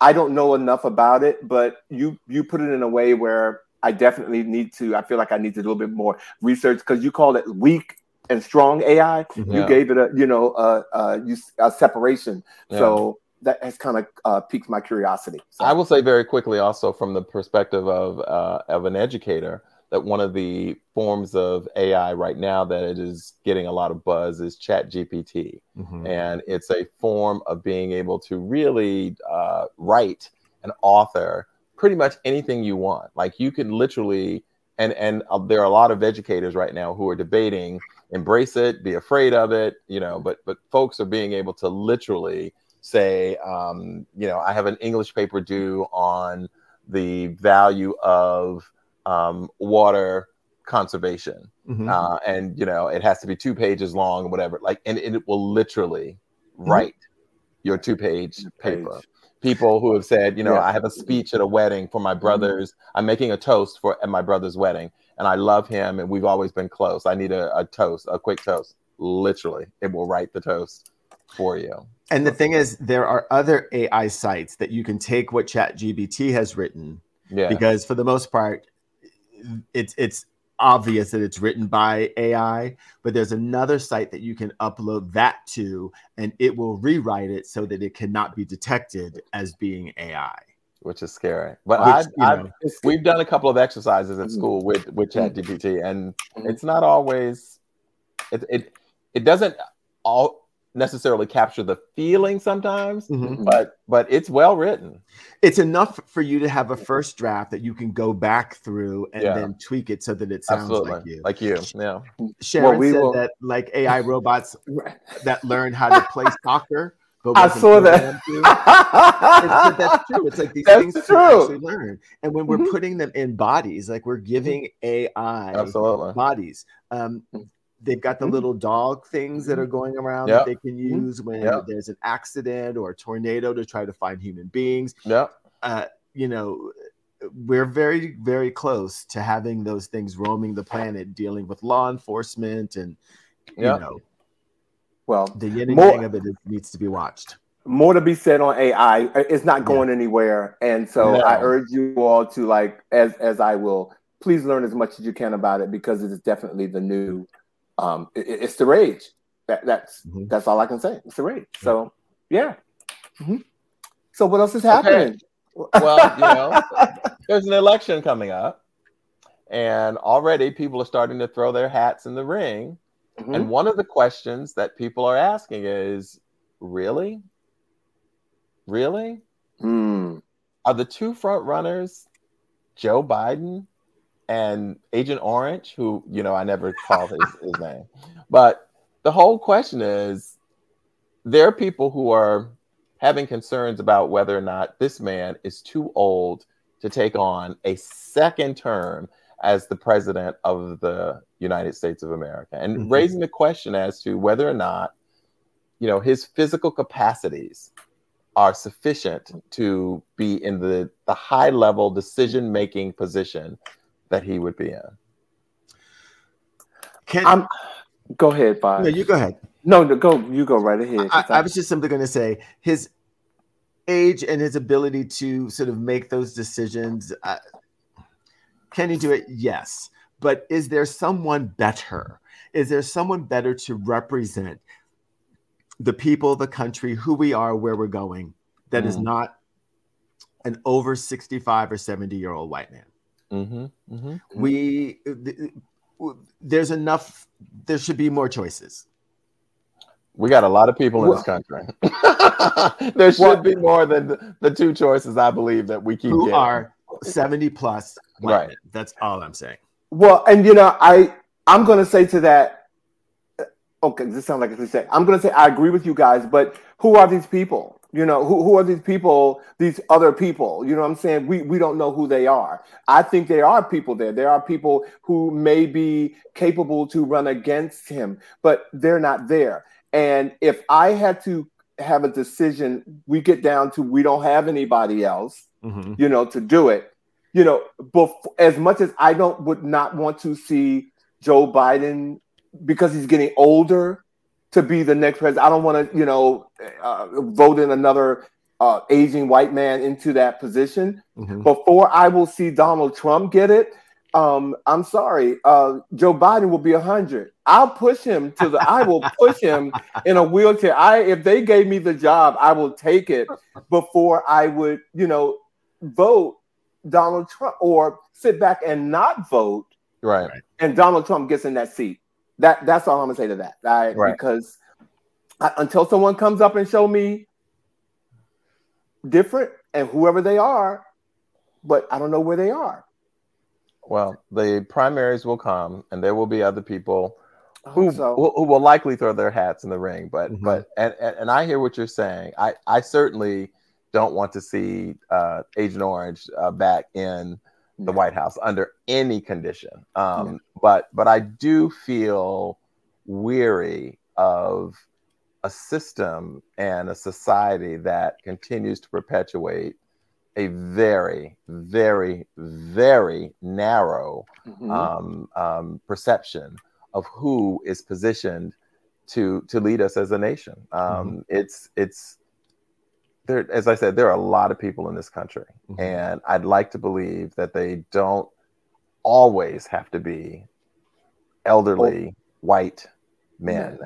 I don't know enough about it, but you you put it in a way where I definitely need to. I feel like I need to do a little bit more research because you call it weak and strong AI. Mm-hmm. You gave it a you know a, a, a separation. Yeah. So that has kind of uh, piqued my curiosity. So. I will say very quickly, also from the perspective of uh, of an educator, that one of the forms of AI right now that it is getting a lot of buzz is Chat GPT, mm-hmm. and it's a form of being able to really uh, write and author pretty much anything you want. Like you can literally, and and uh, there are a lot of educators right now who are debating embrace it, be afraid of it, you know. But but folks are being able to literally say, um, you know, I have an English paper due on the value of um, water conservation, mm-hmm. uh, and you know, it has to be two pages long whatever. Like, and it will literally mm-hmm. write your two-page paper. Page people who have said, you know, yeah. I have a speech at a wedding for my mm-hmm. brother's. I'm making a toast for at my brother's wedding, and I love him, and we've always been close. I need a, a toast, a quick toast. Literally, it will write the toast for you. And the thing is, there are other AI sites that you can take what ChatGPT has written. Yeah. Because for the most part, it's it's obvious that it's written by AI, but there's another site that you can upload that to, and it will rewrite it so that it cannot be detected as being AI. Which is scary. But Which, I've, I've, we've done a couple of exercises at mm-hmm. school with with mm-hmm. ChatGPT, and mm-hmm. it's not always it it, it doesn't all necessarily capture the feeling sometimes, mm-hmm. but but it's well written. It's enough for you to have a first draft that you can go back through and yeah. then tweak it so that it sounds Absolutely. like you. Like you, yeah. Sharon well, we said will... that like AI robots that learn how to play soccer. But I saw that. it's, that's true. It's like these that's things true. actually learn, and when we're mm-hmm. putting them in bodies, like we're giving AI Absolutely. bodies. Um, They've got the mm-hmm. little dog things that are mm-hmm. going around yep. that they can mm-hmm. use when yep. there's an accident or a tornado to try to find human beings. Yeah. Uh, you know, we're very, very close to having those things roaming the planet, dealing with law enforcement and, you yep. know, well, the yin and more, yang of it needs to be watched. More to be said on AI. It's not going yeah. anywhere, and so no. I urge you all to like, as as I will, please learn as much as you can about it because it is definitely the new um, it, it's the rage. That, that's mm-hmm. that's all I can say. It's the rage. So yeah. Mm-hmm. So what else is happening? Okay. Well, you know, there's an election coming up, and already people are starting to throw their hats in the ring. Mm-hmm. And one of the questions that people are asking is, really, really, mm. are the two front runners Joe Biden and Agent Orange, who you know I never called his, his name, but the whole question is there are people who are having concerns about whether or not this man is too old to take on a second term as the president of the United States of America and mm-hmm. raising the question as to whether or not you know his physical capacities are sufficient to be in the, the high level decision making position that he would be in. Can I'm, go ahead, Bob. No, you go ahead. No, no, go. You go right ahead. I, I was just simply going to say his age and his ability to sort of make those decisions. Uh, can he do it? Yes. But is there someone better? Is there someone better to represent the people, the country, who we are, where we're going, That mm. is not an over 65 or 70 year old white man? Mm-hmm, mm-hmm, mm-hmm. We, th- there's enough, there should be more choices. We got a lot of people in this country. there should well, be more than the, the, two choices I believe that we keep who getting. are 70 plus. Right. That's all I'm saying. Well, and you know, I I'm gonna say to that. Okay, this sounds like a cliche. I'm gonna say I agree with you guys, but who are these people? You know, who, who are these people, these other people? You know what I'm saying? We we don't know who they are. I think there are people there. There are people who may be capable to run against him, but they're not there. And if I had to have a decision, we get down to we don't have anybody else, mm-hmm. you know, to do it you know, before, as much as I don't would not want to see Joe Biden because he's getting older to be the next president. I don't want to, you know, uh, vote in another uh, aging white man into that position. Mm-hmm. Before I will see Donald Trump get it, um, I'm sorry, uh, Joe Biden will be hundred. I'll push him to the. I will push him in a wheelchair. I if they gave me the job, I will take it before I would, you know, vote Donald Trump or sit back and not vote. Right. And Donald Trump gets in that seat. That that's all I'm gonna say to that. Right. right. Because I, until someone comes up and show me different and whoever they are, but I don't know where they are. Well, the primaries will come, and there will be other people who, so. who, who will likely throw their hats in the ring. But mm-hmm. but and, and and I hear what you're saying. I I certainly don't want to see uh, Agent Orange uh, back in the White House under any condition. Um, yeah. But but I do feel weary of a system and a society that continues to perpetuate a very, very, very narrow mm-hmm. um, um, perception of who is positioned to to lead us as a nation. Um, mm-hmm. It's it's there, as I said, there are a lot of people in this country, mm-hmm. and I'd like to believe that they don't always have to be elderly oh. white men.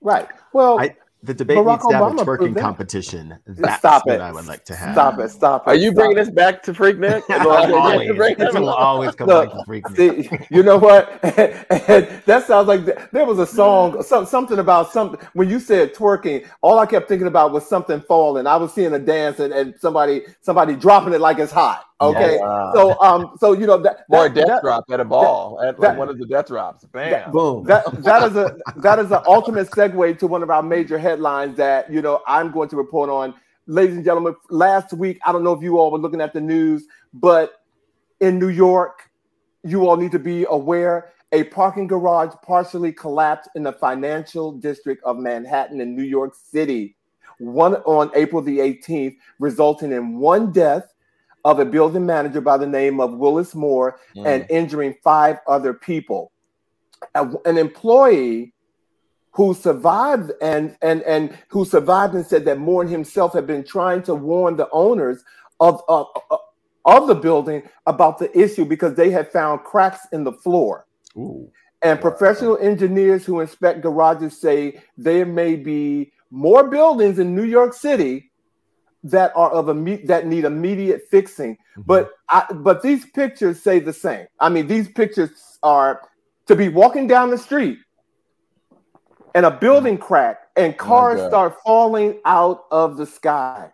Right. Well, I, the debate Barack needs to have a twerking competition. That's stop what it. I would like to have. Stop it. Stop it. Are you bringing this back to Freaknik? always. It will always come back to Freaknik. See, you know what? that sounds like there was a song, some, something about something. When you said twerking, all I kept thinking about was something falling. I was seeing a dance and, and somebody somebody dropping it like it's hot. Okay, yeah. so um, so you know that or a death that, drop at a ball that, at like one of the death drops. Bam, that, boom. That that is a that is an ultimate segue to one of our major headlines that you know I'm going to report on, ladies and gentlemen. Last week, I don't know if you all were looking at the news, but in New York, you all need to be aware. A parking garage partially collapsed in the financial district of Manhattan in New York City, one on April the 18th, resulting in one death of a building manager by the name of Willis Moore mm. and injuring five other people. An employee who survived and and and who survived and said that Moore and himself had been trying to warn the owners of of, of the building about the issue because they had found cracks in the floor. Ooh. And professional engineers who inspect garages say there may be more buildings in New York City that are of a that need immediate fixing. Mm-hmm. But I, but these pictures say the same. I mean, these pictures are to be walking down the street and a building crack and cars oh start falling out of the sky.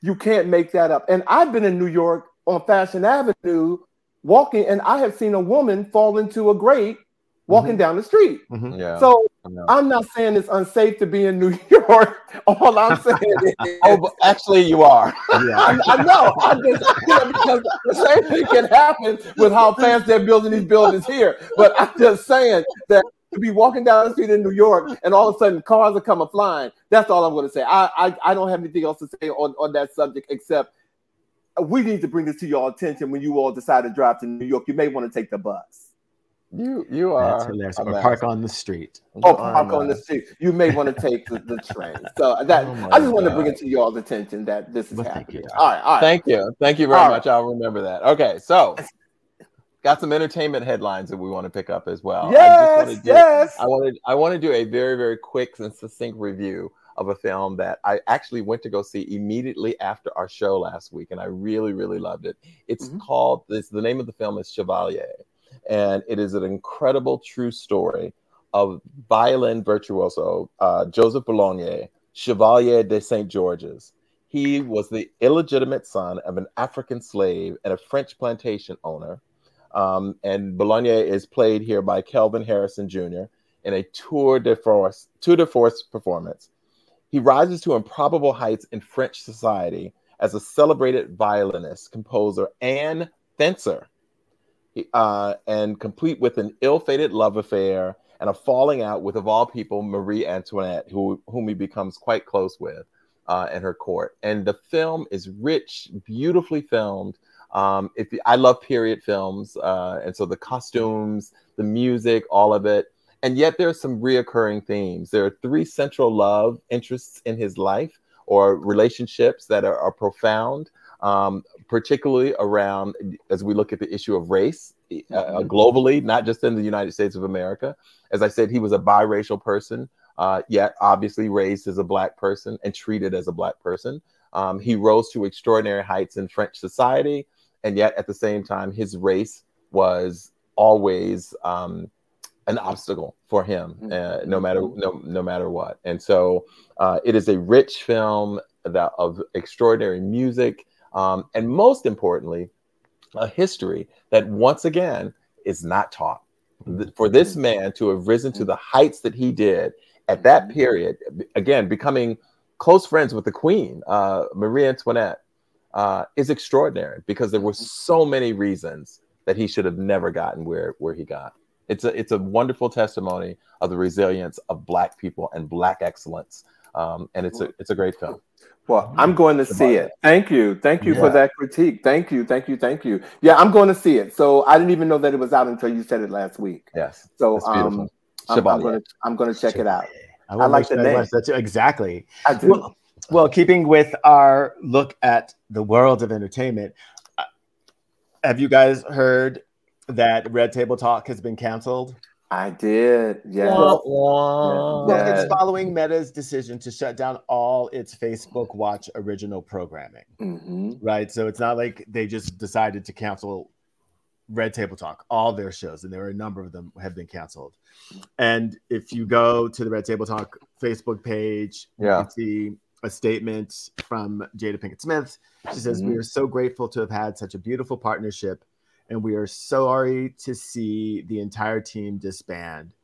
You can't make that up. And I've been in New York on Fashion Avenue walking, and I have seen a woman fall into a grate walking mm-hmm. down the street. Mm-hmm. Yeah. So I'm not saying it's unsafe to be in New York. All I'm saying is, oh, but actually, you are. Yeah. I, I, know. I just you know, because the same thing can happen with how fast they're building these buildings here. But I'm just saying that to be walking down the street in New York and all of a sudden cars are coming flying. That's all I'm going to say. I, I, I don't have anything else to say on, on that subject except we need to bring this to your attention when you all decide to drive to New York. You may want to take the bus. You you are or park on the street. Oh, park on the street. You may want to take the, the train. So that oh I just want to bring it to y'all's attention that this is well, happening. All right, all right. Thank you. Thank you very all much. Right. I'll remember that. Okay, so got some entertainment headlines that we want to pick up as well. Yes, I do, yes. I wanted I want to do a very very quick and succinct review of a film that I actually went to go see immediately after our show last week, and I really really loved it. It's mm-hmm. called this. The name of the film is Chevalier and it is an incredible true story of violin virtuoso uh, Joseph Boulogne, Chevalier de Saint-Georges. He was the illegitimate son of an African slave and a French plantation owner. Um, and Boulogne is played here by Kelvin Harrison Jr. in a tour de force, tour de force performance. He rises to improbable heights in French society as a celebrated violinist, composer, and fencer uh, and complete with an ill-fated love affair and a falling out with, of all people, Marie Antoinette, who, whom he becomes quite close with uh, in her court. And the film is rich, beautifully filmed. Um, if I love period films, uh, and so the costumes, the music, all of it, and yet there are some reoccurring themes. There are three central love interests in his life or relationships that are, are profound um, particularly around as we look at the issue of race uh, uh, mm-hmm. globally, not just in the United States of America. As I said, he was a biracial person, uh, yet obviously raised as a black person and treated as a black person. Um, he rose to extraordinary heights in French society, and yet at the same time, his race was always um, an obstacle for him, mm-hmm. uh, no matter no no matter what. And so, uh, it is a rich film that of extraordinary music, um, and most importantly, a history that once again is not taught. For this man to have risen to the heights that he did at that period, again, becoming close friends with the queen, uh, Marie Antoinette, uh, is extraordinary because there were so many reasons that he should have never gotten where, where he got. It's a, it's a wonderful testimony of the resilience of Black people and Black excellence. Um, and it's a, it's a great film. Well, I'm going to see it. Thank you. Thank you yeah. for that critique. Thank you. Thank you. Thank you. Yeah, I'm going to see it. So I didn't even know that it was out until you said it last week. Yes. So um, I'm, I'm, going to I'm going to check it out. I, I like the name. That's exactly. I do. Well, well, keeping with our look at the world of entertainment, uh, have you guys heard that Red Table Talk has been canceled? I did. Yeah. Well, it's following Meta's decision to shut down all its Facebook Watch original programming. Mm-hmm. Right. So it's not like they just decided to cancel Red Table Talk, all their shows, and there are a number of them have been canceled. And if you go to the Red Table Talk Facebook page, yeah. you can see a statement from Jada Pinkett Smith. She says, mm-hmm. We are so grateful to have had such a beautiful partnership and we are sorry to see the entire team disband.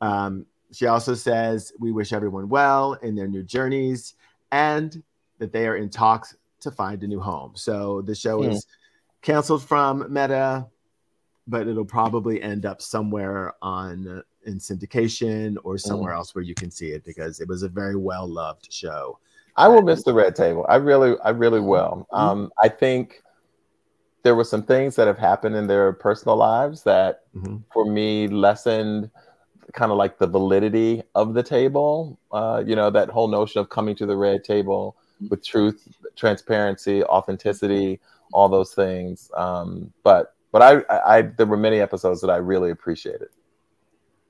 Um, she also says we wish everyone well in their new journeys and that they are in talks to find a new home. So the show mm. is canceled from Meta, but it'll probably end up somewhere on in syndication or somewhere mm. else where you can see it because it was a very well loved show. I will miss the red table. I really, I really will. Mm-hmm. Um, I think there were some things that have happened in their personal lives that mm-hmm. for me lessened kind of like the validity of the table uh, you know that whole notion of coming to the red table with truth transparency authenticity all those things um, but but I, I, I there were many episodes that i really appreciated.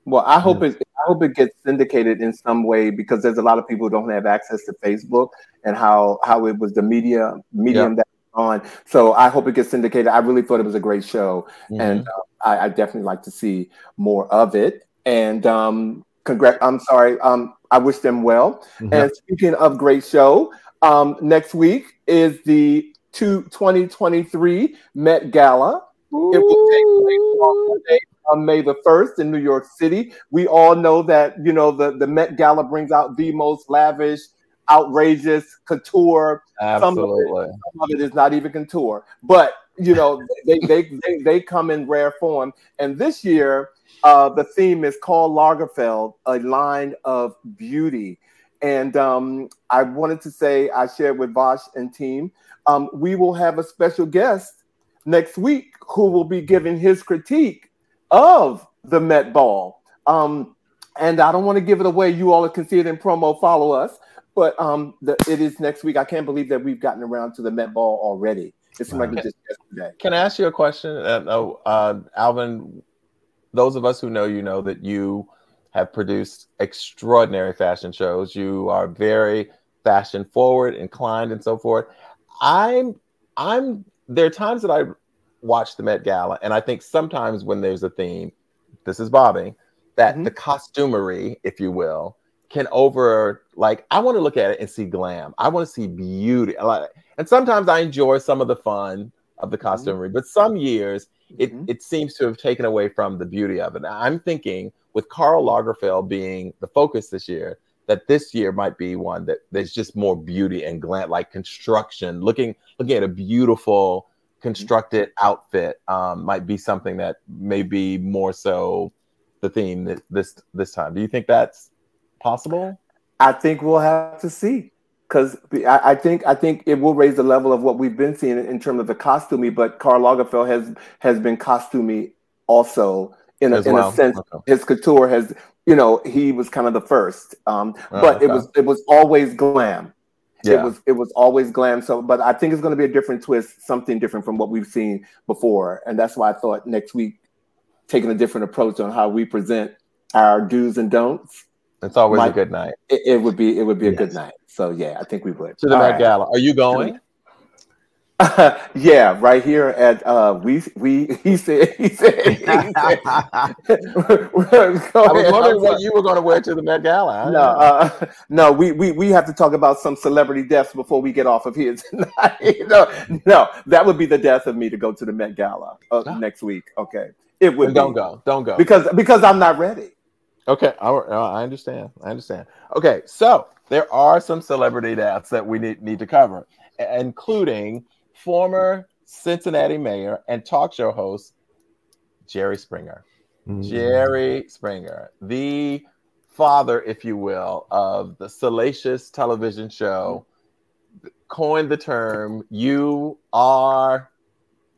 Well i hope it i hope it gets syndicated in some way because there's a lot of people who don't have access to facebook and how how it was the media medium that on. So I hope it gets syndicated. I really thought it was a great show, mm-hmm. and uh, I, I, definitely like to see more of it. And um, congrat. I'm sorry. Um, I wish them well. Mm-hmm. And speaking of great show, um, next week is the two, 2023 Met Gala. Ooh. It will take place on May the 1st in New York City. We all know that, you know, the, the Met Gala brings out the most lavish, outrageous couture. Absolutely. Some of, it, some of it is not even couture, but you know they, they, they they come in rare form. And this year Uh, the theme is Karl Lagerfeld, a line of beauty. And um, I wanted to say, I shared with Vash and team, um, we will have a special guest next week who will be giving his critique of the Met Ball. Um, and I don't want to give it away. You all can see it in promo. Follow us. But um, the, it is next week. I can't believe that we've gotten around to the Met Ball already. It seems wow. like just yesterday. Can I ask you a question? Uh, oh, uh, Alvin, those of us who know you know that you have produced extraordinary fashion shows. You are very fashion forward, inclined, and so forth. I'm I'm there are times that I watch the Met Gala, and I think sometimes when there's a theme, this is Bobby, that mm-hmm. the costumery, if you will, can over like I want to look at it and see glam. I want to see beauty. And sometimes I enjoy some of the fun of the mm-hmm. costumery, mm-hmm. but some years it, mm-hmm. it seems to have taken away from the beauty of it. I'm thinking with Karl Lagerfeld being the focus this year, that this year might be one that there's just more beauty and glam, like construction, looking looking at a beautiful constructed outfit um, might be something that may be more so the theme this this, this time. Do you think that's possible? I think we'll have to see because I, I, think I think it will raise the level of what we've been seeing in terms of the costuming. But Karl Lagerfeld has has been costuming also in a, in well. a sense. Okay. His couture has, you know, he was kind of the first. Um, oh, but okay. it was it was always glam. Yeah. It was it was always glam. So, but I think it's going to be a different twist, something different from what we've seen before, and that's why I thought next week taking a different approach on how we present our do's and don'ts. It's always might, a good night. It, it, would be it would be yes. a good night. So yeah, I think we would. To the All Met right. Gala. Are you going? Uh, yeah, right here at uh, we we he said he said. He said I was wondering what you were going to wear to the Met Gala. No, uh, no, we, we we have to talk about some celebrity deaths before we get off of here tonight. no, no, that would be the death of me to go to the Met Gala uh, no. next week. Okay, it would. Don't go. Don't go because because I'm not ready. Okay, I, I understand. I understand. Okay, so there are some celebrity deaths that we need, need to cover, including former Cincinnati mayor and talk show host Jerry Springer. Mm. Jerry Springer, the father, if you will, of the salacious television show, coined the term "you are."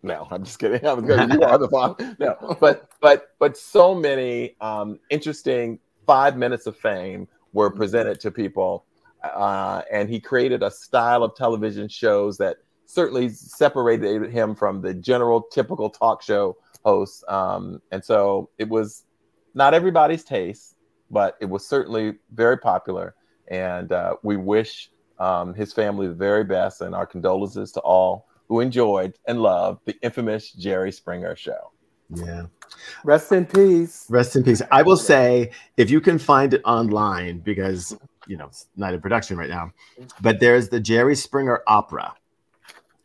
No, I'm just kidding. I'm kidding. You are the father. No, but but but so many um, interesting five minutes of fame were presented to people, uh, and he created a style of television shows that certainly separated him from the general typical talk show host. Um, and so it was not everybody's taste, but it was certainly very popular. And uh, we wish um, his family the very best and our condolences to all who enjoyed and loved the infamous Jerry Springer show. Yeah. Rest in peace. Rest in peace. I will say, if you can find it online, because you know it's not in production right now, but there's the Jerry Springer opera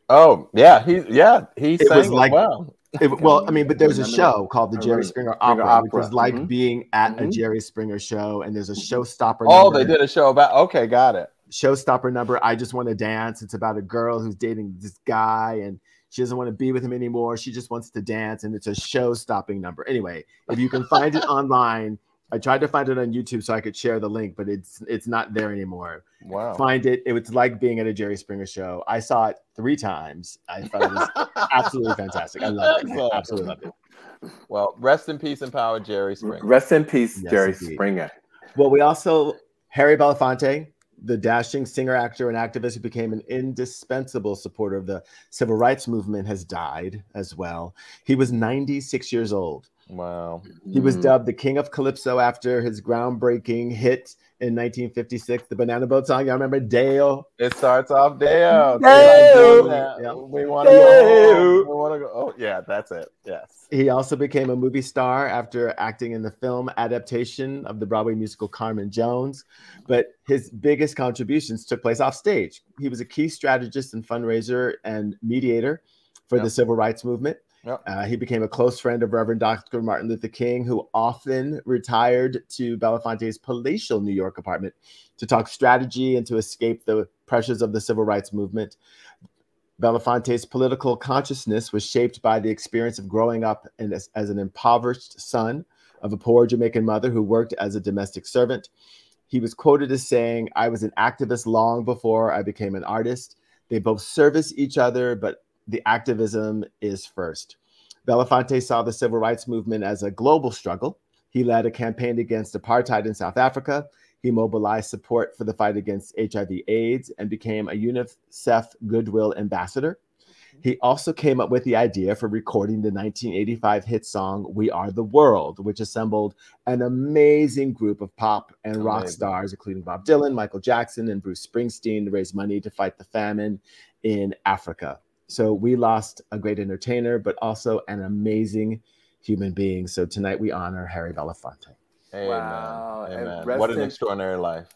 Oh yeah, he yeah he it was like well. It, well, I mean, but there's a show called the Jerry Springer Opera, Opera. which was like mm-hmm. being at mm-hmm. a Jerry Springer show, and there's a showstopper. Oh, number. they did a show about. Okay, got it. Showstopper number. I just want to dance. It's about a girl who's dating this guy, and she doesn't want to be with him anymore. She just wants to dance, and it's a show-stopping number. Anyway, if you can find it online, I tried to find it on YouTube so I could share the link, but it's it's not there anymore. Wow. Find it. It was like being at a Jerry Springer show. I saw it three times. I thought it was absolutely fantastic. I love it. absolutely loved it. Well, rest in peace and power, Jerry Springer. Rest in peace, yes, Jerry indeed. Springer. Well, we also Harry Belafonte, the dashing singer, actor, and activist who became an indispensable supporter of the civil rights movement, has died as well. He was 96 years old. Wow. He was mm. dubbed the King of Calypso after his groundbreaking hit in 1956, the Banana Boat song. Y'all remember Day-O? It starts off Day-O. Day-O. Yep. We want to go. We want to go. Oh, yeah, that's it. Yes. He also became a movie star after acting in the film adaptation of the Broadway musical Carmen Jones. But his biggest contributions took place off stage. He was a key strategist and fundraiser and mediator for yep. the civil rights movement. Yep. Uh, he became a close friend of Reverend Dr. Martin Luther King, who often retired to Belafonte's palatial New York apartment to talk strategy and to escape the pressures of the civil rights movement. Belafonte's political consciousness was shaped by the experience of growing up as, as an impoverished son of a poor Jamaican mother who worked as a domestic servant. He was quoted as saying, I was an activist long before I became an artist. They both service each other, but the activism is first. Belafonte saw the civil rights movement as a global struggle. He led a campaign against apartheid in South Africa. He mobilized support for the fight against HIV/AIDS and became a UNICEF Goodwill Ambassador. He also came up with the idea for recording the 1985 hit song We Are the World, which assembled an amazing group of pop and amazing. rock stars, including Bob Dylan, Michael Jackson, and Bruce Springsteen, to raise money to fight the famine in Africa. So we lost a great entertainer, but also an amazing human being. So tonight we honor Harry Belafonte. Amen. Wow. Amen. What an extraordinary life.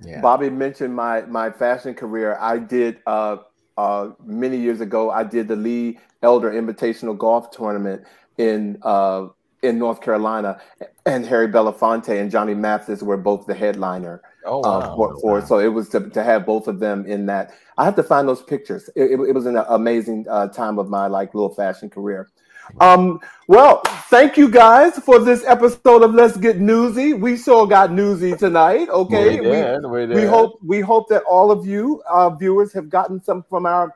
Yeah. Bobby mentioned my my fashion career. I did uh, uh, many years ago. I did the Lee Elder Invitational Golf Tournament in uh, in North Carolina, and Harry Belafonte and Johnny Mathis were both the headliner. Oh, uh, wow. for, for wow. so it was to, to have both of them in that. I have to find those pictures. It, it, it was an amazing uh, time of my like little fashion career. Um, well, thank you guys for this episode of Let's Get Newsy. We sure got newsy tonight. Okay, we, did, we, we, we hope we hope that all of you uh, viewers have gotten some from our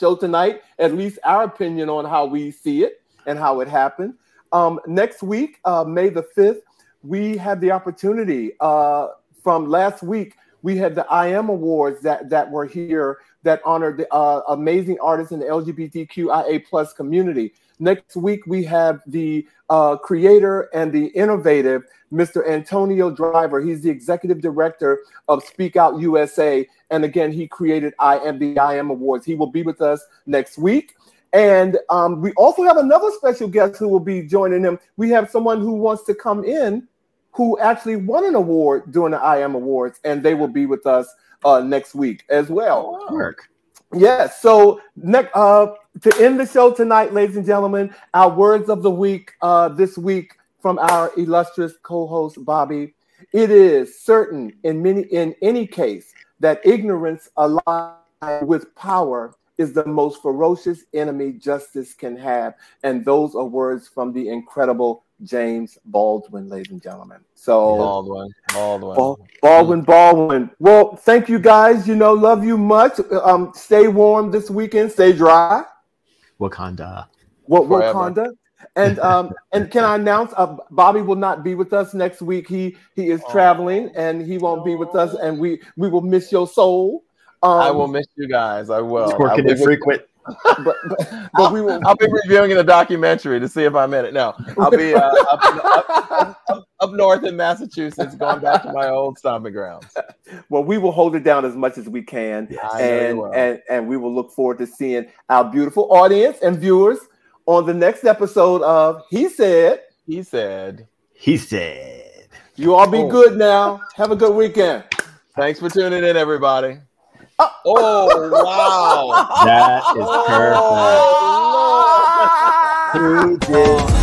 show tonight, at least our opinion on how we see it and how it happened. Um, next week, uh, May the fifth, we had the opportunity uh, from last week. We had the I Am Awards that that were here that honored the uh, amazing artists in the LGBTQIA plus community. Next week, we have the uh, creator and the innovative Mr. Antonio Driver. He's the executive director of Speak Out USA. And again, he created I Am the I Am Awards. He will be with us next week. And um, we also have another special guest who will be joining him. We have someone who wants to come in who actually won an award during the I Am Awards, and they will be with us uh, next week as well. Work. Yes. So next, uh, to end the show tonight, ladies and gentlemen, our words of the week uh, this week from our illustrious co-host Bobby. It is certain in many in any case that ignorance allied with power is the most ferocious enemy justice can have, and those are words from the incredible James Baldwin, ladies and gentlemen. So Baldwin, Baldwin, Baldwin, Baldwin. Well, thank you guys. You know, love you much. Um, stay warm this weekend. Stay dry. Wakanda. What Wakanda? And um and can I announce uh, Bobby will not be with us next week. He he is oh. traveling and he won't be with us. And we we will miss your soul. Um, I will miss you guys. I will. working infrequent but, but, but we will. I'll be reviewing in a documentary to see if I'm in it. No, I'll be uh, up, up, up, up, north in Massachusetts, going back to my old stomping grounds. Well, we will hold it down as much as we can, and and and we will look forward to seeing our beautiful audience and viewers on the next episode of He Said. He said. He said. You all be oh. good now. Have a good weekend. Thanks for tuning in, everybody. Oh, wow. That is oh, perfect. Oh, Who did